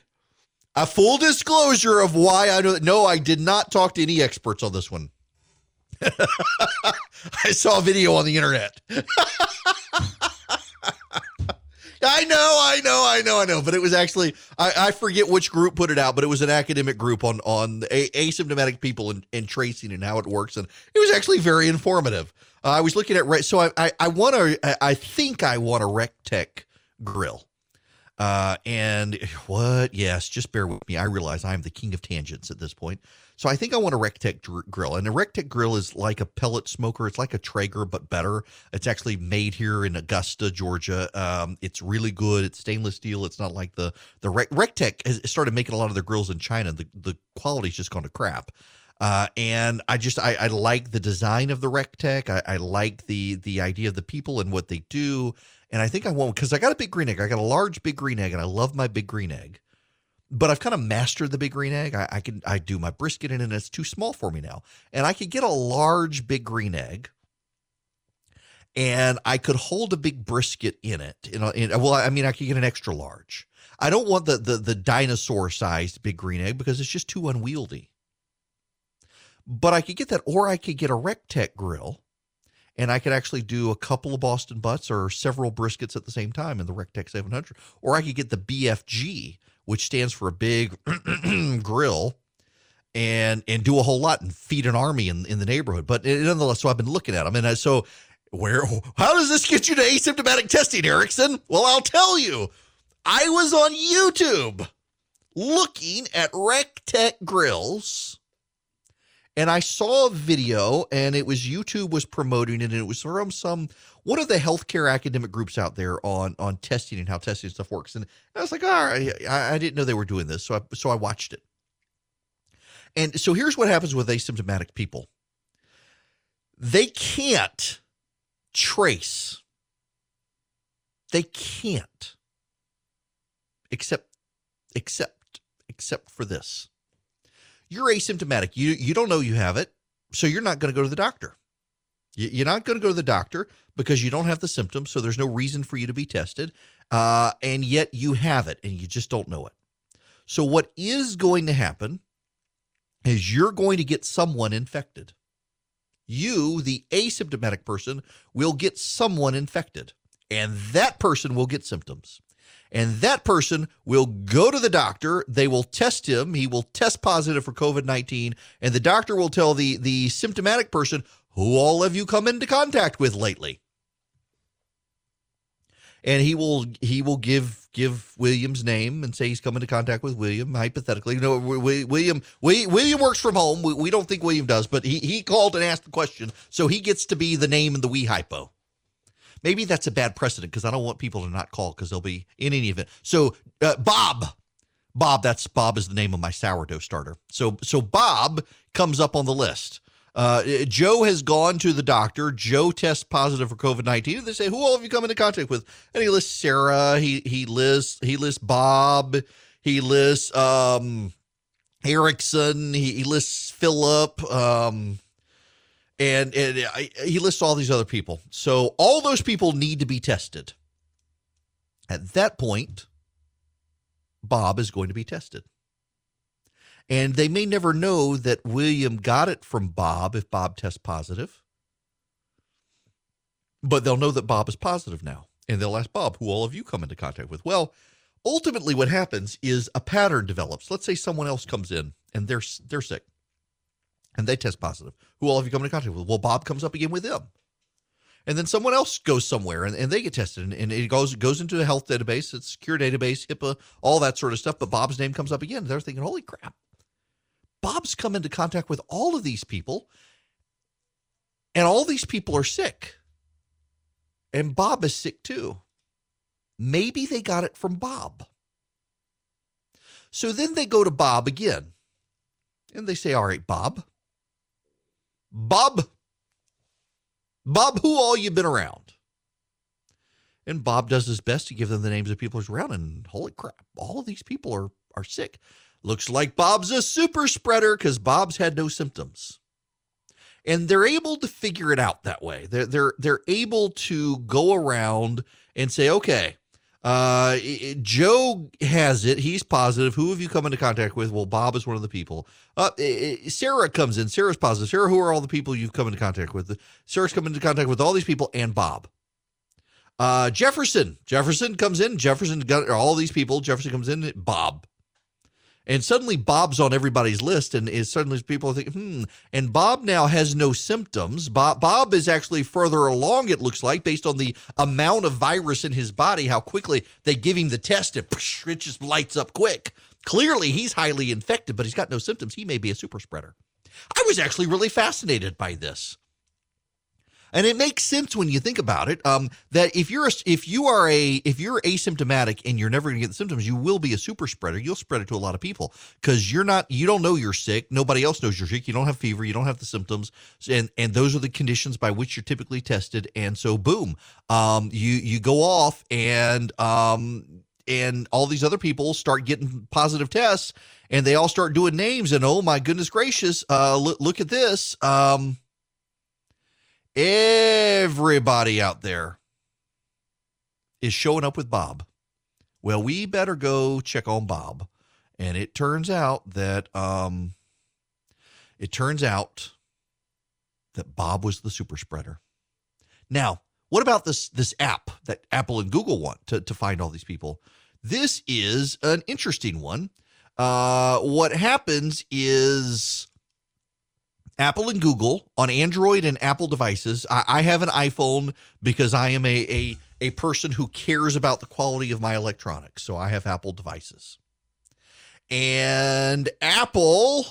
A full disclosure of why I know. No, I did not talk to any experts on this one. I saw a video on the internet. I know, I know, I know, I know. But it was actually I, I forget which group put it out, but it was an academic group on on asymptomatic people and, and tracing and how it works, and it was actually very informative. Uh, I was looking at so I I, I want to I, think I want a Rec Tec grill. Uh, and what? Yes, just bear with me. I realize I'm the king of tangents at this point. So I think I want a Rec Tec dr- grill, and a Rec Tec grill is like a pellet smoker. It's like a Traeger, but better. It's actually made here in Augusta, Georgia. Um, it's really good. It's stainless steel. It's not like the the Rec- Rectech has started making a lot of their grills in China. The the quality's just gone to crap. Uh, and I just I, I like the design of the Rec Tec. I, I like the the idea of the people and what they do. And I think I want because I got a big green egg. I got a large big green egg, and I love my big green egg. But I've kind of mastered the big green egg. I, I can I do my brisket in it, and it's too small for me now. And I could get a large big green egg, and I could hold a big brisket in it. You know, in, well, I mean, I could get an extra large. I don't want the the the dinosaur sized big green egg because it's just too unwieldy. But I could get that, or I could get a Rec Tec grill and I could actually do a couple of Boston butts or several briskets at the same time in the Rec Tec 700. Or I could get the BFG, which stands for a big grill, and and do a whole lot and feed an army in, in the neighborhood. But nonetheless, so I've been looking at them, and I, so Where? How does this get you to asymptomatic testing, Erickson? Well, I'll tell you. I was on YouTube looking at Rec Tec grills, and I saw a video, and it was YouTube was promoting it, and it was from some one of the healthcare academic groups out there on on testing and how testing stuff works. And I was like, all right, I, I didn't know they were doing this, so I so I watched it. And so here's what happens with asymptomatic people. They can't trace. They can't. Except except except for this. You're asymptomatic. You you don't know you have it, so you're not going to go to the doctor. You're not going to go to the doctor because you don't have the symptoms, so there's no reason for you to be tested. Uh, and yet you have it, and you just don't know it. So what is going to happen is you're going to get someone infected. You, the asymptomatic person, will get someone infected, and that person will get symptoms. And that person will go to the doctor. They will test him. He will test positive for COVID 19. And the doctor will tell the, the symptomatic person, who all have you come into contact with lately? And he will he will give give William's name and say he's come into contact with William. Hypothetically, you know, William we, William works from home. We, we don't think William does, but he he called and asked the question, so he gets to be the name in the we hypo. Maybe that's a bad precedent because I don't want people to not call because they'll be in any event. So uh, Bob, Bob, that's Bob is the name of my sourdough starter. So so Bob comes up on the list. Uh, Joe has gone to the doctor. Joe tests positive for COVID nineteen. They say, "Who all have you come into contact with?" And he lists Sarah. He he lists he lists Bob. He lists um, Erickson. He, he lists Philip. Um, and, and uh, he lists all these other people. So all those people need to be tested. At that point, Bob is going to be tested. And they may never know that William got it from Bob if Bob tests positive. But they'll know that Bob is positive now. And they'll ask Bob, who all of you come into contact with? Well, ultimately what happens is a pattern develops. Let's say someone else comes in and they're they're sick and they test positive. Who all have you come into contact with? Well, Bob comes up again with them. And then someone else goes somewhere and, and they get tested and, and it goes goes into a health database, it's secure database, HIPAA, all that sort of stuff. But Bob's name comes up again. They're thinking, holy crap, Bob's come into contact with all of these people, and all these people are sick. And Bob is sick too. Maybe they got it from Bob. So then they go to Bob again. And they say, All right, Bob. Bob. Bob, who all you been around? And Bob does his best to give them the names of people who's around. And holy crap, all of these people are, are sick. Looks like Bob's a super spreader because Bob's had no symptoms. And they're able to figure it out that way. They're, they're, they're able to go around and say, okay, uh, Joe has it. He's positive. Who have you come into contact with? Well, Bob is one of the people. Uh, Sarah comes in. Sarah's positive. Sarah, who are all the people you've come into contact with? Sarah's come into contact with all these people and Bob. Uh, Jefferson. Jefferson comes in. Jefferson got all these people. Jefferson comes in. Bob. And suddenly Bob's on everybody's list, and is suddenly people thinking, hmm. And Bob now has no symptoms. Bob Bob is actually further along, it looks like, based on the amount of virus in his body, how quickly they give him the test, and it just lights up quick. Clearly, he's highly infected, but he's got no symptoms. He may be a super spreader. I was actually really fascinated by this. And it makes sense when you think about it um, that if you're a, if you are a if you're asymptomatic and you're never going to get the symptoms, you will be a super spreader. You'll spread it to a lot of people because you're not you don't know you're sick. Nobody else knows you're sick. You don't have fever. You don't have the symptoms, and and those are the conditions by which you're typically tested. And so, boom, um, you you go off and um, and all these other people start getting positive tests, and they all start doing names. And oh my goodness gracious, uh, look, look at this. Um, Everybody out there is showing up with Bob. Well, we better go check on Bob. And it turns out that um it turns out that Bob was the super spreader. Now, what about this this app that Apple and Google want to, to find all these people? This is an interesting one. Uh, what happens is Apple and Google on Android and Apple devices. I, I have an iPhone because I am a, a a person who cares about the quality of my electronics. So I have Apple devices. And Apple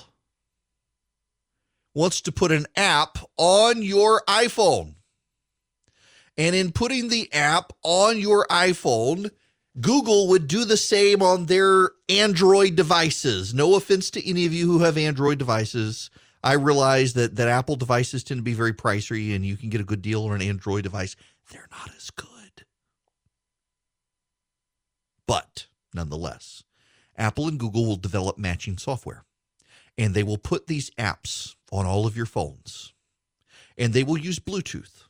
wants to put an app on your iPhone. And in putting the app on your iPhone, Google would do the same on their Android devices. No offense to any of you who have Android devices. I realize that, that Apple devices tend to be very pricey and you can get a good deal on an Android device. They're not as good. But nonetheless, Apple and Google will develop matching software and they will put these apps on all of your phones and they will use Bluetooth.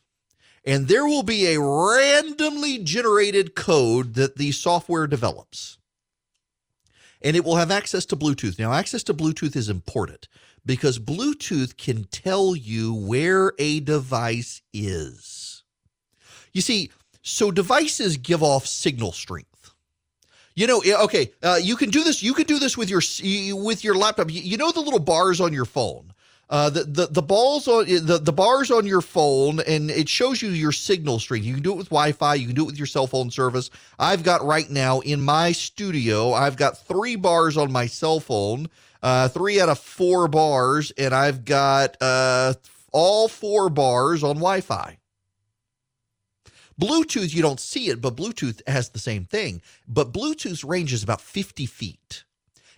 And there will be a randomly generated code that the software develops. And it will have access to Bluetooth. Now, access to Bluetooth is important because Bluetooth can tell you where a device is. You see, so devices give off signal strength. You know, okay, uh, you can do this. You can do this with your with your laptop. You, you know the little bars on your phone. Uh, the, the the balls on the, the bars on your phone and it shows you your signal strength. You can do it with Wi-Fi. You can do it with your cell phone service. I've got right now in my studio. I've got three bars on my cell phone, uh, three out of four bars, and I've got uh, all four bars on Wi-Fi. Bluetooth, you don't see it, but Bluetooth has the same thing. But Bluetooth range is about 50 feet.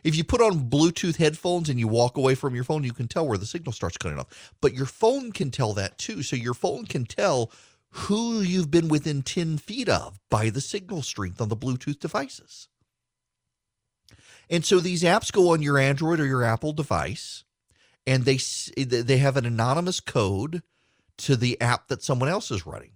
If you put on Bluetooth headphones and you walk away from your phone, you can tell where the signal starts cutting off. But your phone can tell that too. So your phone can tell who you've been within 10 feet of by the signal strength on the Bluetooth devices. And so these apps go on your Android or your Apple device and they they have an anonymous code to the app that someone else is running.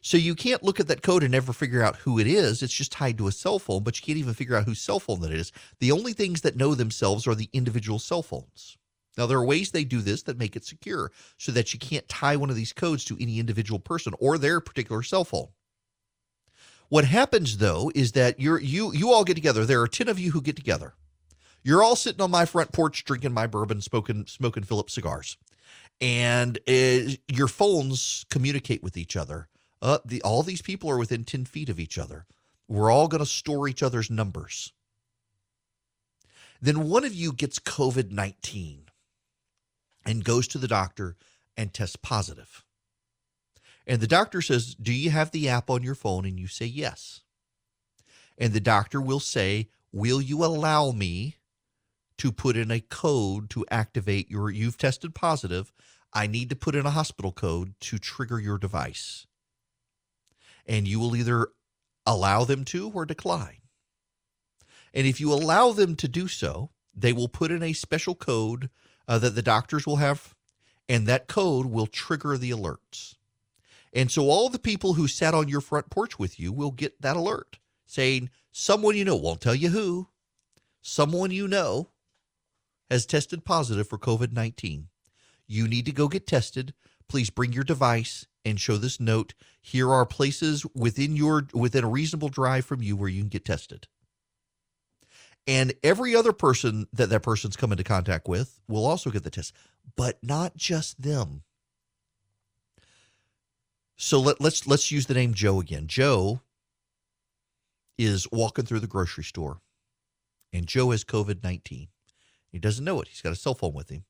So you can't look at that code and never figure out who it is. It's just tied to a cell phone, but you can't even figure out whose cell phone that is. The only things that know themselves are the individual cell phones. Now, there are ways they do this that make it secure so that you can't tie one of these codes to any individual person or their particular cell phone. What happens though is that you're you you all get together. There are 10 of you who get together. You're all sitting on my front porch drinking my bourbon, smoking smoking Phillips cigars. And uh, your phones communicate with each other uh, the all these people are within 10 feet of each other. We're all going to store each other's numbers. Then one of you gets COVID 19 and goes to the doctor and tests positive. And the doctor says, Do you have the app on your phone? And you say yes. And the doctor will say, Will you allow me to put in a code to activate your, you've tested positive. I need to put in a hospital code to trigger your device and you will either allow them to or decline. And if you allow them to do so, they will put in a special code uh, that the doctors will have, and that code will trigger the alerts. And so all the people who sat on your front porch with you will get that alert saying, someone you know, won't tell you who, someone you know has tested positive for COVID 19. You need to go get tested. Please bring your device and show this note. Here are places within your within a reasonable drive from you where you can get tested. And every other person that that person's come into contact with will also get the test, but not just them. So let, let's let's use the name Joe again. Joe is walking through the grocery store, and Joe has COVID nineteen. He doesn't know it. He's got a cell phone with him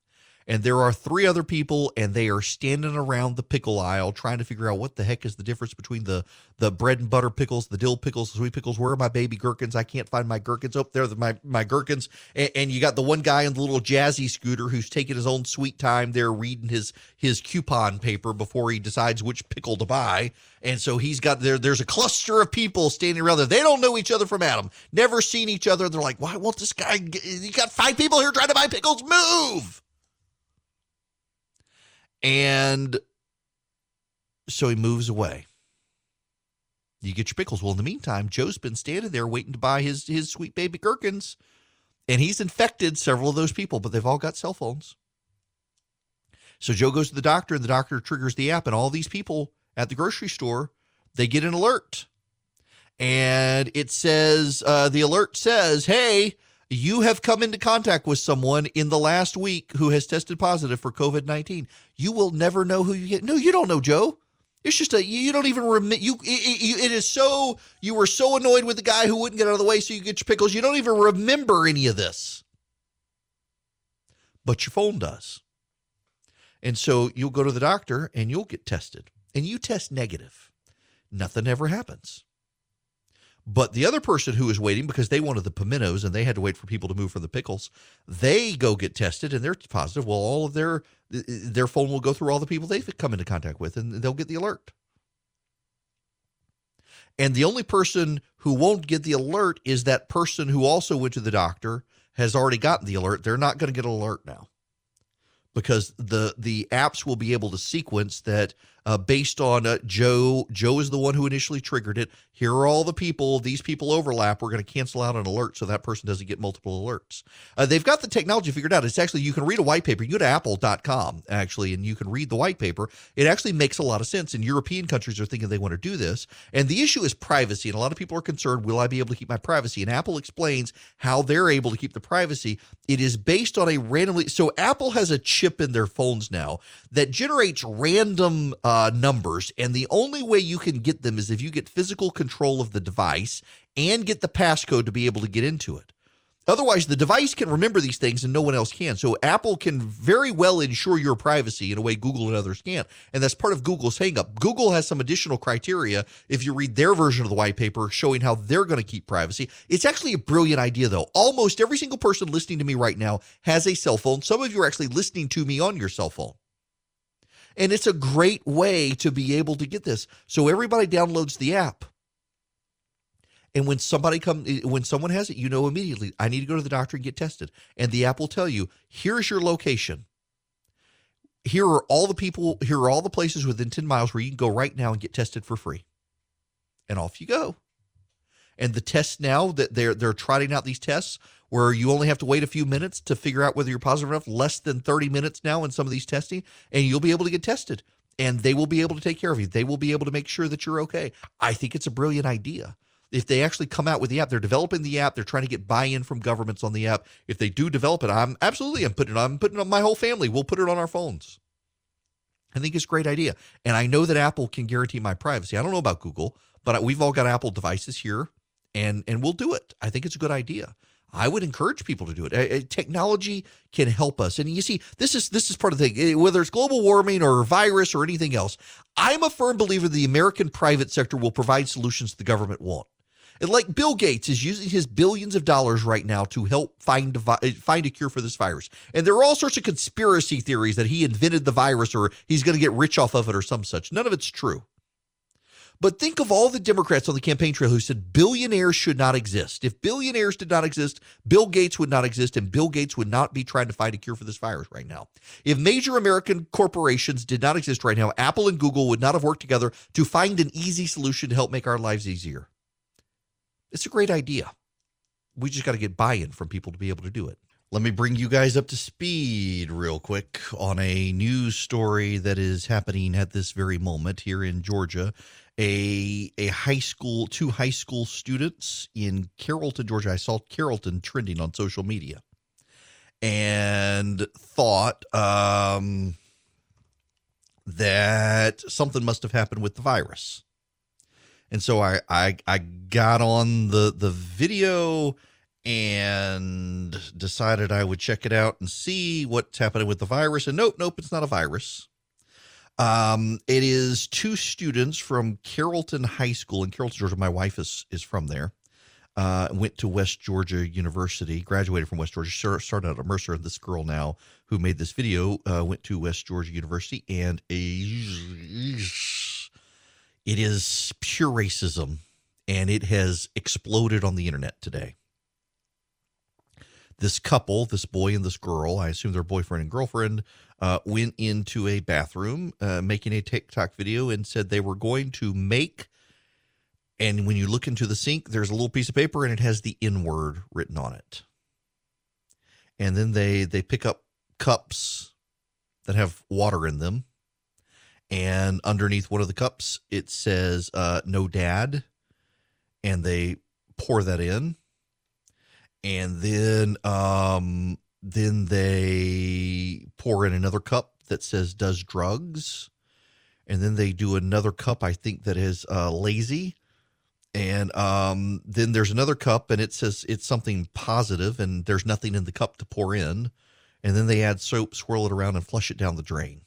and there are three other people and they are standing around the pickle aisle trying to figure out what the heck is the difference between the the bread and butter pickles the dill pickles the sweet pickles. Where are my baby gherkins? I can't find my gherkins. Oh there my my gherkins. And, and, you got the one guy on the little jazzy scooter who's taking his own sweet time there reading his his coupon paper before he decides which pickle to buy. And so he's got there there's a cluster of people standing around there. They don't know each other from adam. Never seen each other. They're like why won't this guy you got five people here trying to buy pickles? Move and so he moves away. You get your pickles. Well, in the meantime, Joe's been standing there waiting to buy his his sweet baby gherkins, and he's infected several of those people, but they've all got cell phones. So Joe goes to the doctor, and the doctor triggers the app, and all these people at the grocery store they get an alert, and it says uh, the alert says, "Hey, you have come into contact with someone in the last week who has tested positive for COVID 19. You will never know who you get. No, you don't know, Joe. It's just a you don't even remit you it, it is so you were so annoyed with the guy who wouldn't get out of the way so you get your pickles you don't even remember any of this but your phone does and so you'll go to the doctor and you'll get tested and you test negative nothing ever happens but the other person who is waiting because they wanted the pimentos and they had to wait for people to move from the pickles, they go get tested and they're positive. Well, all of their their phone will go through all the people they've come into contact with and they'll get the alert. And the only person who won't get the alert is that person who also went to the doctor has already gotten the alert. They're not going to get an alert now because the the apps will be able to sequence that uh, based on uh, Joe. Joe is the one who initially triggered it. Here are all the people. These people overlap. We're going to cancel out an alert so that person doesn't get multiple alerts. Uh, they've got the technology figured out. It's actually, you can read a white paper. You go to apple.com, actually, and you can read the white paper. It actually makes a lot of sense. And European countries are thinking they want to do this. And the issue is privacy. And a lot of people are concerned will I be able to keep my privacy? And Apple explains how they're able to keep the privacy. It is based on a randomly, so Apple has a chip in their phones now that generates random. Uh, uh, numbers, and the only way you can get them is if you get physical control of the device and get the passcode to be able to get into it. Otherwise, the device can remember these things and no one else can. So Apple can very well ensure your privacy in a way Google and others can't. And that's part of Google's hangup. Google has some additional criteria if you read their version of the white paper showing how they're going to keep privacy. It's actually a brilliant idea, though. Almost every single person listening to me right now has a cell phone. Some of you are actually listening to me on your cell phone. And it's a great way to be able to get this. So everybody downloads the app. And when somebody come when someone has it, you know immediately, I need to go to the doctor and get tested. And the app will tell you, here's your location. Here are all the people, here are all the places within 10 miles where you can go right now and get tested for free. And off you go. And the tests now that they're they're trotting out these tests where you only have to wait a few minutes to figure out whether you're positive enough, less than 30 minutes now in some of these testing, and you'll be able to get tested and they will be able to take care of you. They will be able to make sure that you're okay. I think it's a brilliant idea. If they actually come out with the app, they're developing the app, they're trying to get buy-in from governments on the app. If they do develop it, I'm absolutely I'm putting it on, I'm putting on my whole family. We'll put it on our phones. I think it's a great idea. And I know that Apple can guarantee my privacy. I don't know about Google, but we've all got Apple devices here and and we'll do it. I think it's a good idea. I would encourage people to do it. technology can help us, and you see, this is this is part of the thing. Whether it's global warming or virus or anything else, I'm a firm believer the American private sector will provide solutions the government won't. And like Bill Gates is using his billions of dollars right now to help find eh, find a cure for this virus. And there are all sorts of conspiracy theories that he invented the virus or he's going to get rich off of it or some such. None of it's true. But think of all the Democrats on the campaign trail who said billionaires should not exist. If billionaires did not exist, Bill Gates would not exist, and Bill Gates would not be trying to find a cure for this virus right now. If major American corporations did not exist right now, Apple and Google would not have worked together to find an easy solution to help make our lives easier. It's a great idea. We just got to get buy in from people to be able to do it. Let me bring you guys up to speed real quick on a news story that is happening at this very moment here in Georgia a a high school two high school students in Carrollton, Georgia. I saw Carrollton trending on social media and thought um, that something must have happened with the virus. And so I, I I got on the the video and decided I would check it out and see what's happening with the virus. And nope, nope, it's not a virus. Um, it is two students from Carrollton High School in Carrollton, Georgia. My wife is is from there. Uh, went to West Georgia University, graduated from West Georgia, started out at Mercer. And this girl now who made this video uh, went to West Georgia University, and it is pure racism, and it has exploded on the internet today this couple, this boy and this girl, I assume they're boyfriend and girlfriend, uh, went into a bathroom uh, making a TikTok video and said they were going to make. And when you look into the sink, there's a little piece of paper and it has the N word written on it. And then they they pick up cups that have water in them, and underneath one of the cups it says uh, "No Dad," and they pour that in and then um, then they pour in another cup that says does drugs, and then they do another cup I think that is uh, lazy, and um, then there's another cup and it says it's something positive, and there's nothing in the cup to pour in, and then they add soap, swirl it around, and flush it down the drain.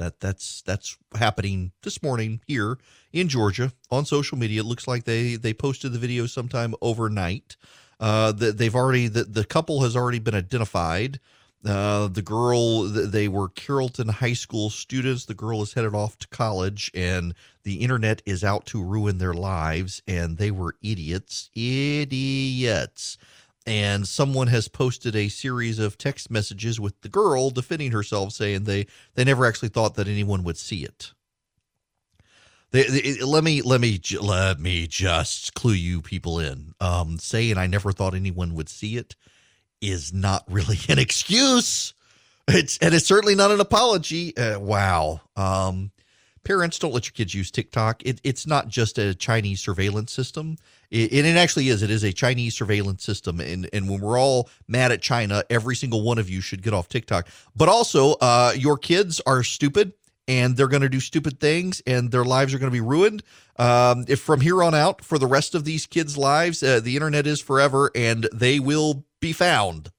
That that's that's happening this morning here in Georgia on social media. It looks like they they posted the video sometime overnight. Uh, that they've already the, the couple has already been identified. Uh, the girl they were Carrollton High School students. The girl is headed off to college, and the internet is out to ruin their lives. And they were idiots, idiots and someone has posted a series of text messages with the girl defending herself saying they they never actually thought that anyone would see it. They, they, let me let me let me just clue you people in. Um saying i never thought anyone would see it is not really an excuse. It's and it's certainly not an apology. Uh, wow. Um parents don't let your kids use TikTok. It, it's not just a Chinese surveillance system. It, and it actually is. It is a Chinese surveillance system. And, and when we're all mad at China, every single one of you should get off TikTok. But also, uh, your kids are stupid and they're going to do stupid things and their lives are going to be ruined. Um, if from here on out, for the rest of these kids' lives, uh, the internet is forever and they will be found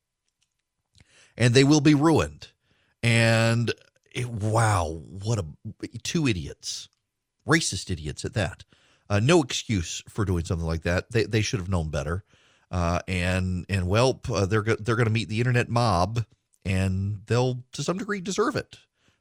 and they will be ruined. And it, wow, what a two idiots, racist idiots at that. Uh, no excuse for doing something like that. They they should have known better. Uh, and and well, uh, they're they're going to meet the internet mob, and they'll to some degree deserve it.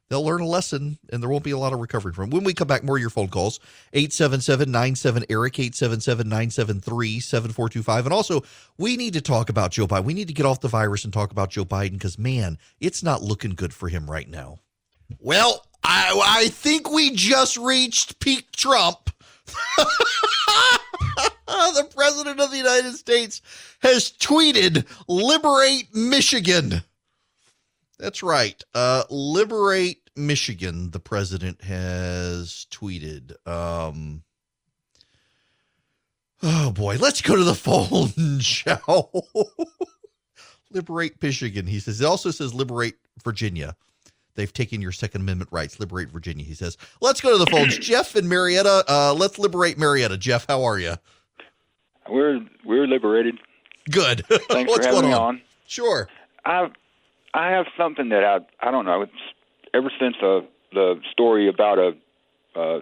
They'll learn a lesson, and there won't be a lot of recovery from. When we come back, more of your phone calls 877 97 Erick, 877 973 7425. And also, we need to talk about Joe Biden. We need to get off the virus and talk about Joe Biden because, man, it's not looking good for him right now. Well, I, I think we just reached peak Trump. the president of the United States has tweeted, Liberate Michigan. That's right. Uh, liberate Michigan, the president has tweeted. Um, oh boy, let's go to the phone, shall Liberate Michigan, he says. It also says liberate Virginia. They've taken your Second Amendment rights. Liberate Virginia, he says. Let's go to the phones. Jeff and Marietta. Uh, let's liberate Marietta. Jeff, how are you? We're we're liberated. Good. Thanks What's for having going me on? on. Sure. I I have something that I I don't know. It's ever since uh, the story about a, a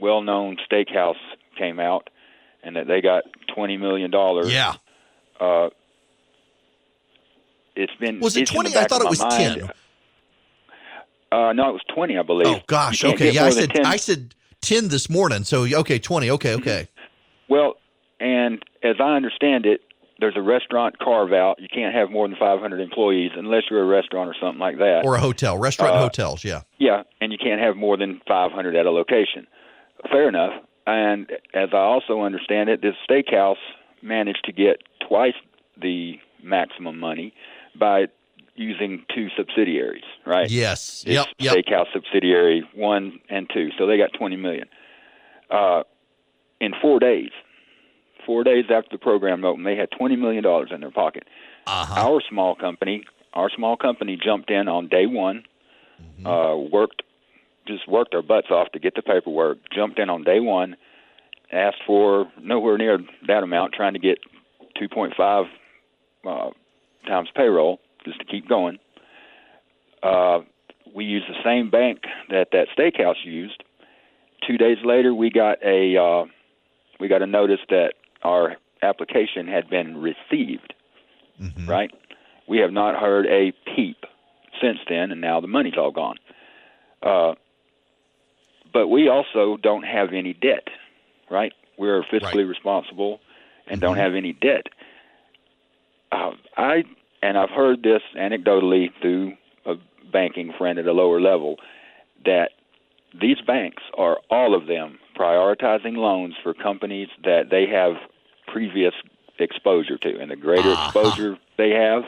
well-known steakhouse came out, and that they got twenty million dollars. Yeah. Uh, it's been Was it 20? I thought it was mind. 10. Uh, no, it was twenty, I believe. Oh gosh. Okay. Yeah, I said 10 I said ten this morning. So okay, twenty. Okay, okay. Well, and as I understand it, there's a restaurant carve out. You can't have more than 500 employees unless you're a restaurant or something like that. Or a hotel, restaurant, Uh, hotels. Yeah. yeah, and you can't have more than 500 at a location. Fair enough. And as I also understand it, this steakhouse managed to get twice the maximum money by using two subsidiaries, right? Yes. It's Yep. Yep. Steakhouse subsidiary one and two, so they got 20 million. Uh, in four days, four days after the program opened, they had 20 million dollars in their pocket. Uh-huh. Our small company, our small company jumped in on day one, Mm-hmm. uh, worked, just worked our butts off to get the paperwork. Jumped in on day one, asked for nowhere near that amount, trying to get 2.5 uh, times payroll just to keep going. Uh, we used the same bank that that steakhouse used. Two days later, we got a uh, we got a notice that our application had been received. Mhm. Right? We have not heard a peep since then, and now the money's all gone. Uh, but we also don't have any debt, right? We're fiscally Right. responsible and don't Mhm. have any debt. Uh, I and I've heard this anecdotally through a banking friend at a lower level that these banks are all of them prioritizing loans for companies that they have previous exposure to, and the greater Uh-huh. exposure they have,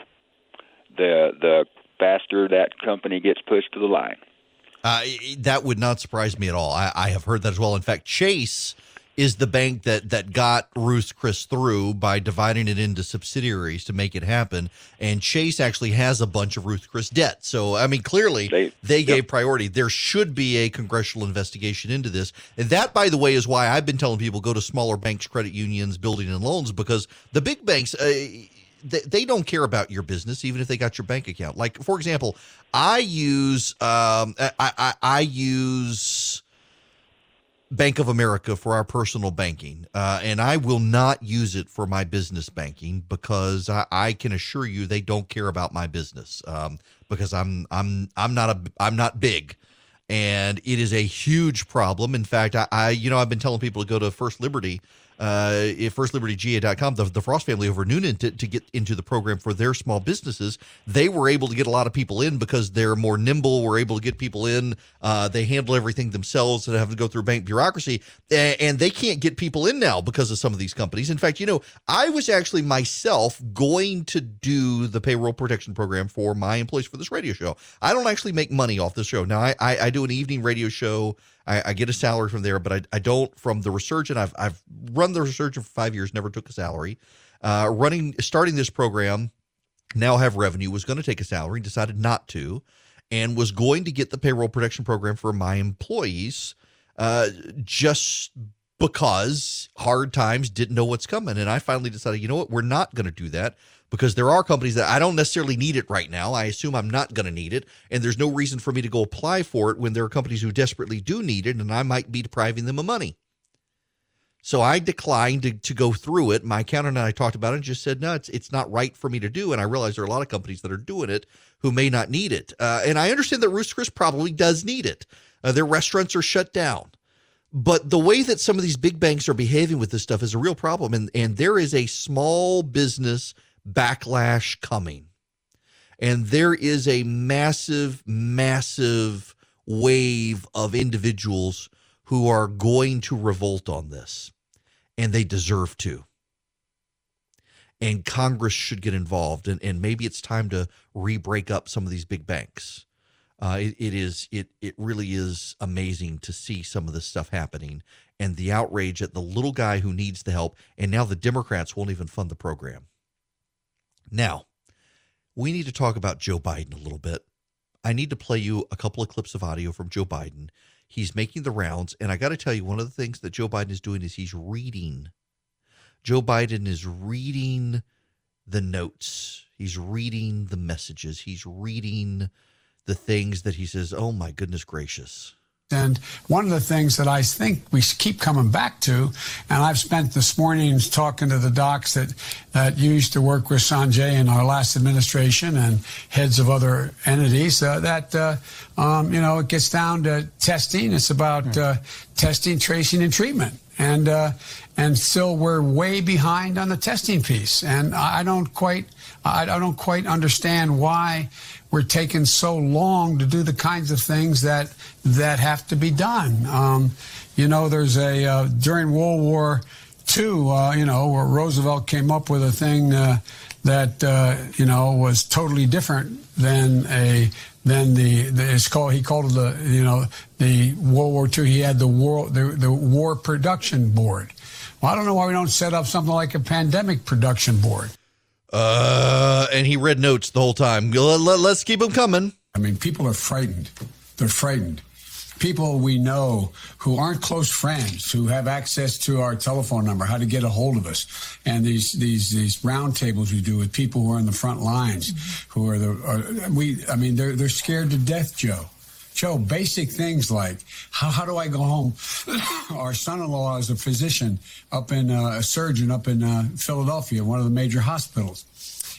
the the faster that company gets pushed to the line. Uh, that would not surprise me at all. I, I have heard that as well. In fact, Chase is the bank that that got Ruth Chris through by dividing it into subsidiaries to make it happen. And Chase actually has a bunch of Ruth Chris debt. So I mean, clearly they, they gave priority. There should be a congressional investigation into this. And that, by the way, is why I've been telling people go to smaller banks, credit unions, building and loans because the big banks. Uh, they, they don't care about your business, even if they got your bank account. Like, for example, I use um, I, I, I use Bank of America for our personal banking, uh, and I will not use it for my business banking because I, I can assure you they don't care about my business um, because I'm I'm I'm not a I'm not big, and it is a huge problem. In fact, I, I you know I've been telling people to go to First Liberty uh, firstlibertyga.com, the, the Frost family over Newnan to, to get into the program for their small businesses. They were able to get a lot of people in because they're more nimble, were able to get people in. Uh, they handle everything themselves and have to go through bank bureaucracy. And they can't get people in now because of some of these companies. In fact, you know, I was actually myself going to do the payroll protection program for my employees for this radio show. I don't actually make money off this show. Now, I, I, I do an evening radio show I, I get a salary from there, but I, I don't from the resurgent. I've I've run the resurgent for five years, never took a salary. Uh, running starting this program, now have revenue. Was going to take a salary, decided not to, and was going to get the payroll protection program for my employees, uh, just because hard times didn't know what's coming. And I finally decided, you know what, we're not going to do that because there are companies that I don't necessarily need it right now. I assume I'm not going to need it. And there's no reason for me to go apply for it when there are companies who desperately do need it and I might be depriving them of money. So I declined to, to go through it. My accountant and I talked about it and just said, no, it's, it's not right for me to do. And I realize there are a lot of companies that are doing it who may not need it. Uh, and I understand that Ruth Chris probably does need it. Uh, their restaurants are shut down. But the way that some of these big banks are behaving with this stuff is a real problem. And, and there is a small business backlash coming. And there is a massive, massive wave of individuals who are going to revolt on this, and they deserve to. And Congress should get involved, and, and maybe it's time to re break up some of these big banks. Uh, it, it is it it really is amazing to see some of this stuff happening and the outrage at the little guy who needs the help and now the democrats won't even fund the program now, we need to talk about Joe Biden a little bit. I need to play you a couple of clips of audio from Joe Biden. He's making the rounds. And I got to tell you, one of the things that Joe Biden is doing is he's reading. Joe Biden is reading the notes, he's reading the messages, he's reading the things that he says, oh my goodness gracious. And one of the things that I think we keep coming back to, and I've spent this morning talking to the docs that, that used to work with Sanjay in our last administration and heads of other entities, uh, that, uh, um, you know, it gets down to testing. It's about uh, testing, tracing, and treatment. And, uh, and still we're way behind on the testing piece. And I don't quite, I don't quite understand why we're taking so long to do the kinds of things that that have to be done. Um, you know, there's a uh, during World War II, uh, you know, where Roosevelt came up with a thing uh, that uh, you know was totally different than a than the, the it's called he called it the you know the World War II. He had the war the, the War Production Board. Well, I don't know why we don't set up something like a pandemic production board. Uh, and he read notes the whole time. Let's keep them coming. I mean, people are frightened. They're frightened. People we know who aren't close friends, who have access to our telephone number, how to get a hold of us, and these these these roundtables we do with people who are in the front lines, who are the are, we. I mean, they're they're scared to death, Joe. Joe, basic things like how, how do I go home? Our son-in-law is a physician up in uh, a surgeon up in uh, Philadelphia, one of the major hospitals.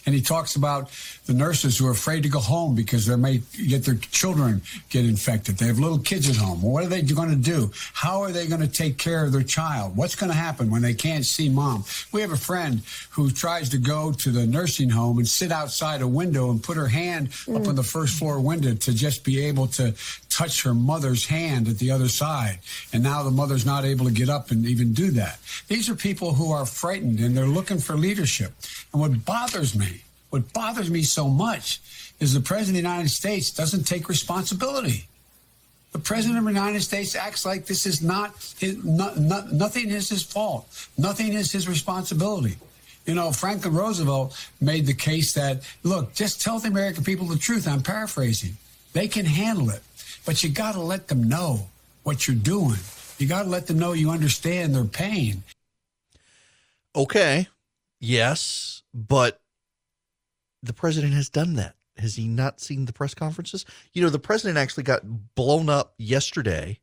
And he talks about the nurses who are afraid to go home because they may get their children get infected. They have little kids at home. What are they going to do? How are they going to take care of their child? What's going to happen when they can't see mom? We have a friend who tries to go to the nursing home and sit outside a window and put her hand mm. up on the first floor window to just be able to touch her mother's hand at the other side. And now the mother's not able to get up and even do that. These are people who are frightened and they're looking for leadership. And what bothers me what bothers me so much is the President of the United States doesn't take responsibility. the president of the United States acts like this is not, his, not, not nothing is his fault. Nothing is his responsibility. You know, Franklin Roosevelt made the case that, look, just tell the American people the truth. I'm paraphrasing. They can handle it, but you got to let them know what you're doing. You got to let them know you understand their pain. Okay. Yes, but the president has done that. Has he not seen the press conferences? You know, the president actually got blown up yesterday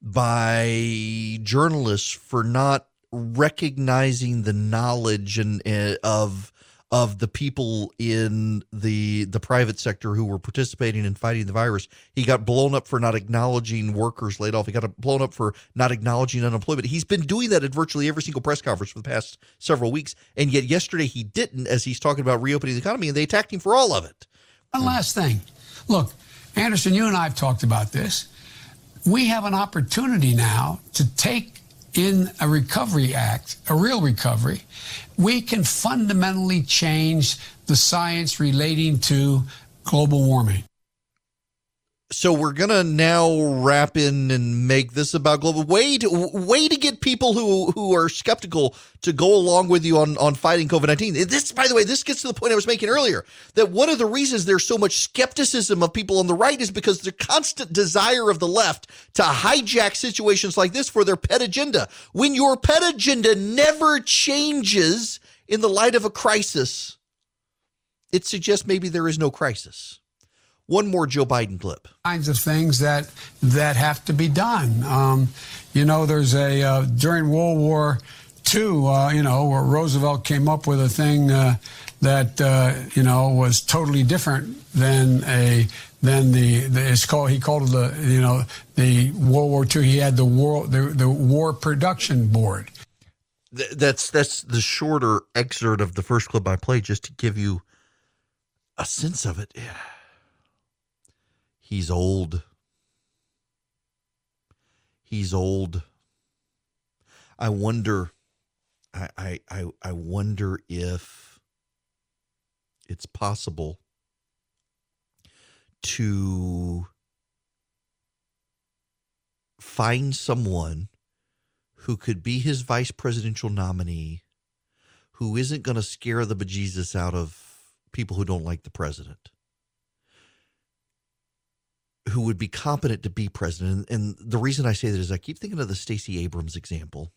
by journalists for not recognizing the knowledge and uh, of of the people in the the private sector who were participating in fighting the virus. He got blown up for not acknowledging workers laid off. He got blown up for not acknowledging unemployment. He's been doing that at virtually every single press conference for the past several weeks, and yet yesterday he didn't, as he's talking about reopening the economy, and they attacked him for all of it. One last thing, look, Anderson, you and I have talked about this. We have an opportunity now to take in a recovery act, a real recovery, we can fundamentally change the science relating to global warming. So we're gonna now wrap in and make this about global way to way to get people who who are skeptical to go along with you on on fighting COVID nineteen. This, by the way, this gets to the point I was making earlier that one of the reasons there's so much skepticism of people on the right is because the constant desire of the left to hijack situations like this for their pet agenda. When your pet agenda never changes in the light of a crisis, it suggests maybe there is no crisis one more Joe Biden clip. Kinds of things that that have to be done. Um, you know, there's a uh, during World War II, uh, you know, where Roosevelt came up with a thing uh, that uh, you know was totally different than a than the, the it's called he called it the you know the World War II. He had the war the, the War Production Board. That's that's the shorter excerpt of the first clip I played, just to give you a sense of it. Yeah He's old. He's old. I wonder I I I, I wonder if it's possible to find someone who could be his vice presidential nominee who isn't going to scare the bejesus out of people who don't like the president who would be competent to be president. And, the reason I say that is I keep thinking of the Stacey Abrams example.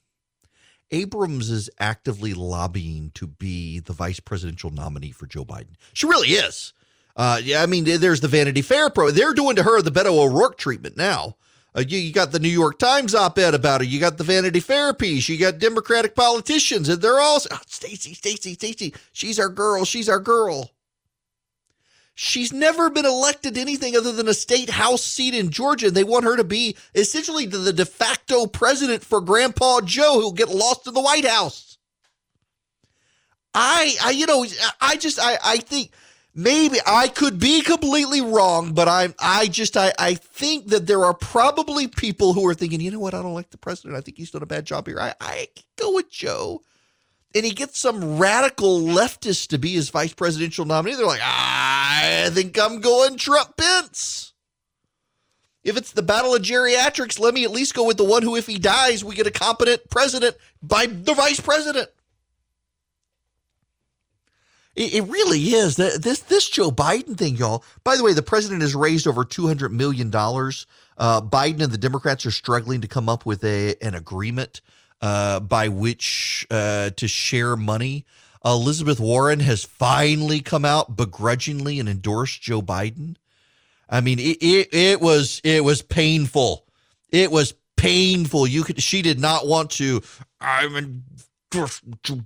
Abrams is actively lobbying to be the vice presidential nominee for Joe Biden. She really is. Uh, yeah, I mean, there's the Vanity Fair pro. They're doing to her the Beto O'Rourke treatment now. Uh, you, you, got the New York Times op-ed about her. You got the Vanity Fair piece. You got Democratic politicians, and they're all oh, Stacey, Stacey, Stacey. She's our girl. She's our girl. She's never been elected anything other than a state house seat in Georgia. They want her to be essentially the de facto president for Grandpa Joe, who'll get lost in the White House. I, I, you know, I just, I, I think maybe I could be completely wrong, but I'm, I just, I, I think that there are probably people who are thinking, you know what, I don't like the president. I think he's done a bad job here. I, I go with Joe and he gets some radical leftist to be his vice presidential nominee. They're like, ah, I think I'm going Trump Pence. If it's the battle of geriatrics, let me at least go with the one who, if he dies, we get a competent president by the vice president. It, really is. This this Joe Biden thing, y'all. By the way, the president has raised over two hundred million dollars. Uh, Biden and the Democrats are struggling to come up with a an agreement uh, by which uh, to share money. Elizabeth Warren has finally come out begrudgingly and endorsed Joe Biden. I mean, it, it, it was it was painful. It was painful. You could she did not want to. I'm endorsed Joe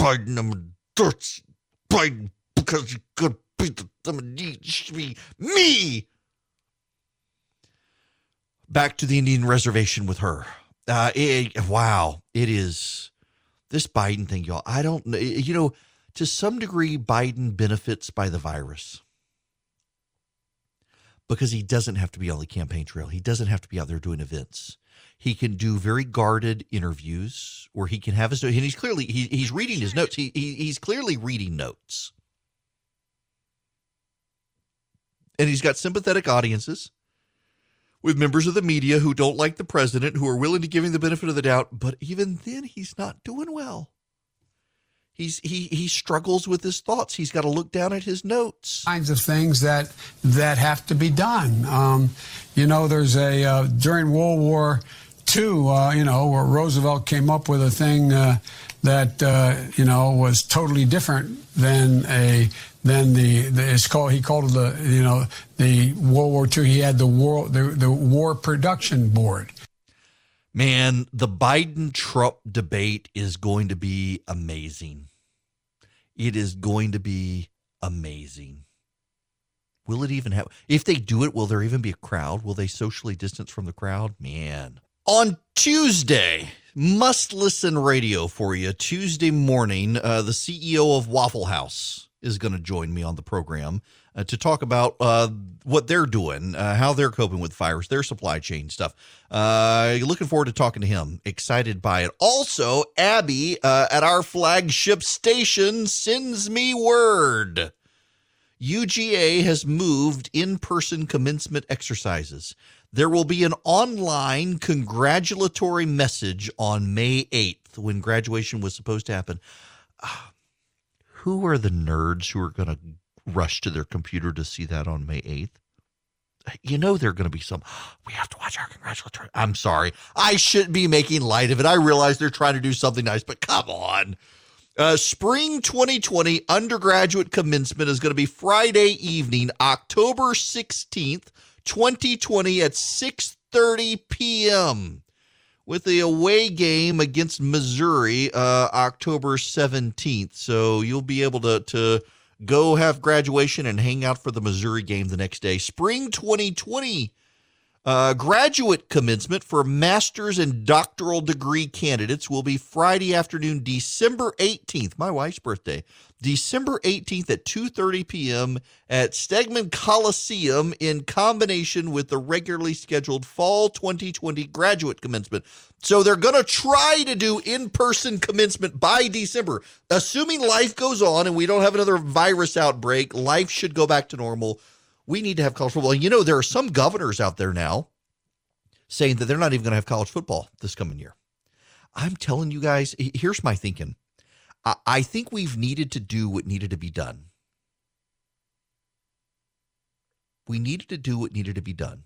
Biden. I'm endorsed Biden because he could be the. Should be me. Back to the Indian reservation with her. Uh, it, wow, it is this Biden thing, y'all. I don't know. Eh, you know, to some degree, Biden benefits by the virus because he doesn't have to be on the campaign trail. He doesn't have to be out there doing events. He can do very guarded interviews where he can have his and he's clearly he, he's reading his notes. He, he he's clearly reading notes, and he's got sympathetic audiences with members of the media who don't like the president, who are willing to give him the benefit of the doubt, but even then he's not doing well. He's he he struggles with his thoughts. He's got to look down at his notes. Kinds of things that that have to be done. Um, you know, there's a uh, during World War II, uh, you know, where Roosevelt came up with a thing uh, that uh, you know was totally different than a than the, the it's called he called the you know the World War II. He had the war the, the War Production Board. Man, the Biden Trump debate is going to be amazing. It is going to be amazing. Will it even have, if they do it, will there even be a crowd? Will they socially distance from the crowd? Man. On Tuesday, must listen radio for you. Tuesday morning, uh, the CEO of Waffle House is going to join me on the program uh, to talk about uh, what they're doing, uh, how they're coping with fires, their supply chain stuff. Uh, looking forward to talking to him. Excited by it. Also, Abby uh, at our flagship station sends me word. UGA has moved in person commencement exercises. There will be an online congratulatory message on May 8th when graduation was supposed to happen. Who are the nerds who are going to rush to their computer to see that on May 8th. You know, there are going to be some, we have to watch our congratulatory. I'm sorry. I shouldn't be making light of it. I realize they're trying to do something nice, but come on. Uh, spring 2020 undergraduate commencement is going to be Friday evening, October 16th, 2020 at 6:30 p.m. with the away game against Missouri, uh, October 17th. So you'll be able to to go have graduation and hang out for the Missouri game the next day. Spring 2020 uh, graduate commencement for master's and doctoral degree candidates will be Friday afternoon, December 18th, my wife's birthday. December 18th at 2:30 p.m. at Stegeman Coliseum in combination with the regularly scheduled fall 2020 graduate commencement. So they're going to try to do in-person commencement by December. Assuming life goes on and we don't have another virus outbreak, life should go back to normal. We need to have college football. You know, there are some governors out there now saying that they're not even going to have college football this coming year. I'm telling you guys, here's my thinking. I think we've needed to do what needed to be done. We needed to do what needed to be done.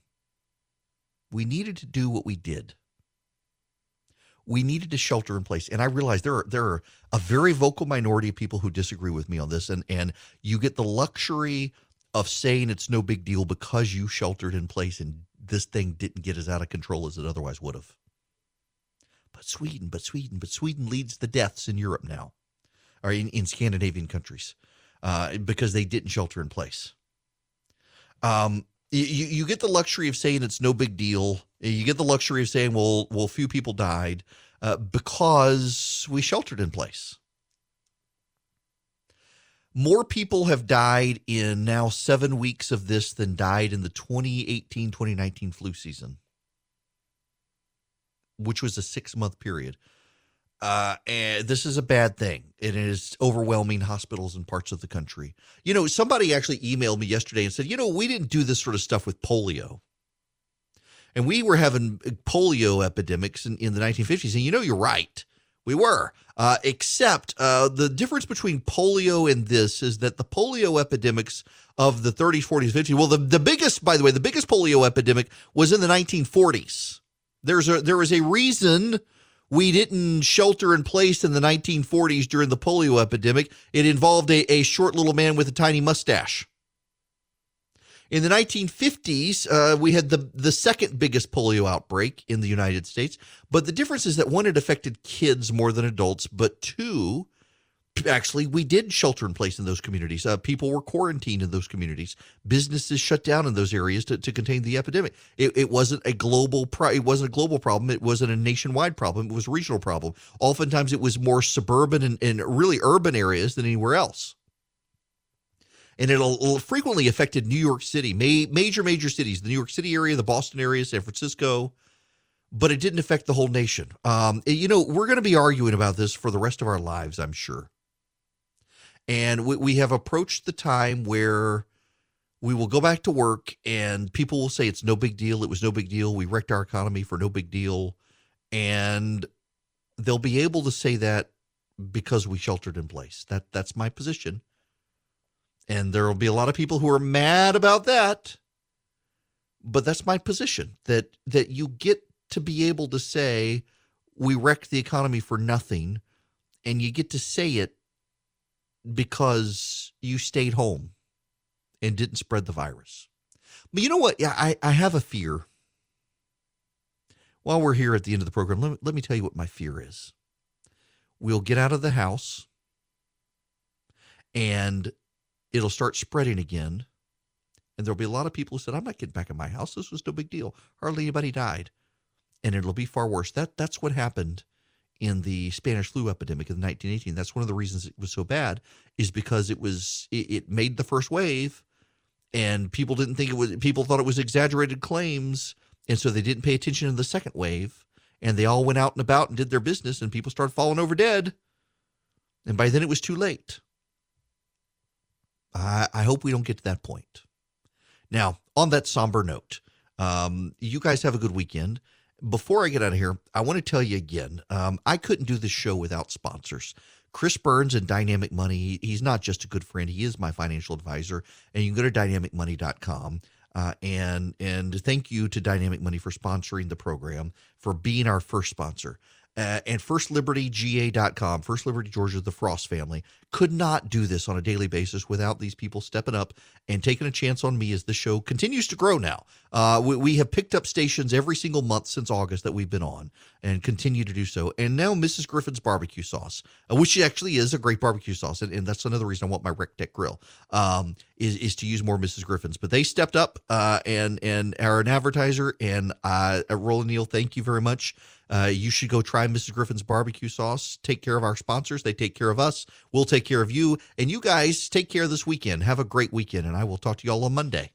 We needed to do what we did. We needed to shelter in place. And I realize there are there are a very vocal minority of people who disagree with me on this. And and you get the luxury of saying it's no big deal because you sheltered in place and this thing didn't get as out of control as it otherwise would have. But Sweden, but Sweden, but Sweden leads the deaths in Europe now or in, in Scandinavian countries uh, because they didn't shelter in place. Um, you, you get the luxury of saying it's no big deal. You get the luxury of saying, well, well, few people died uh, because we sheltered in place. More people have died in now seven weeks of this than died in the 2018 2019 flu season, which was a six month period. Uh, and this is a bad thing. And it is overwhelming hospitals in parts of the country. You know, somebody actually emailed me yesterday and said, you know, we didn't do this sort of stuff with polio. And we were having polio epidemics in, in the 1950s. And you know, you're right. We were. Uh, except uh, the difference between polio and this is that the polio epidemics of the 30s, 40s, 50s, well, the, the biggest, by the way, the biggest polio epidemic was in the 1940s. There's a, there is a reason we didn't shelter in place in the 1940s during the polio epidemic. It involved a, a short little man with a tiny mustache. In the 1950s, uh, we had the, the second biggest polio outbreak in the United States. But the difference is that one, it affected kids more than adults, but two, actually we did shelter in place in those communities. Uh, people were quarantined in those communities. Businesses shut down in those areas to, to contain the epidemic. It, it wasn't a global pro- it wasn't a global problem. It wasn't a nationwide problem. It was a regional problem. Oftentimes it was more suburban and, and really urban areas than anywhere else and it'll frequently affected new york city ma- major major cities the new york city area the boston area san francisco but it didn't affect the whole nation. Um, you know, we're going to be arguing about this for the rest of our lives, I'm sure. And we, we have approached the time where we will go back to work and people will say it's no big deal. It was no big deal. We wrecked our economy for no big deal. And they'll be able to say that because we sheltered in place. That that's my position. And there will be a lot of people who are mad about that. But that's my position that that you get to be able to say we wrecked the economy for nothing and you get to say it because you stayed home and didn't spread the virus. But you know what? Yeah, I, I have a fear. While we're here at the end of the program, let me, let me tell you what my fear is. We'll get out of the house and it'll start spreading again. And there'll be a lot of people who said, I'm not getting back in my house. This was no big deal. Hardly anybody died. And it'll be far worse. That that's what happened in the Spanish flu epidemic of 1918. That's one of the reasons it was so bad is because it was it, it made the first wave, and people didn't think it was. People thought it was exaggerated claims, and so they didn't pay attention to the second wave, and they all went out and about and did their business, and people started falling over dead, and by then it was too late. I, I hope we don't get to that point. Now, on that somber note, um, you guys have a good weekend before I get out of here, I want to tell you again um, I couldn't do this show without sponsors. Chris Burns and Dynamic Money, he's not just a good friend, he is my financial advisor. And you can go to dynamicmoney.com. Uh, and and thank you to Dynamic Money for sponsoring the program, for being our first sponsor. Uh, and FirstLibertyGA.com, First Liberty Georgia, the Frost family, could not do this on a daily basis without these people stepping up and taking a chance on me as the show continues to grow now. Uh, we, we, have picked up stations every single month since August that we've been on and continue to do so. And now Mrs. Griffin's barbecue sauce, uh, which actually is a great barbecue sauce. And, and that's another reason I want my Rec Tec grill um, is, is to use more Mrs. Griffin's. But they stepped up uh, and, and are an advertiser. And uh, Roland Neal, thank you very much. Uh, you should go try Mrs. Griffin's barbecue sauce. Take care of our sponsors. They take care of us. We'll take care of you. And you guys take care this weekend. Have a great weekend. And I will talk to you all on Monday.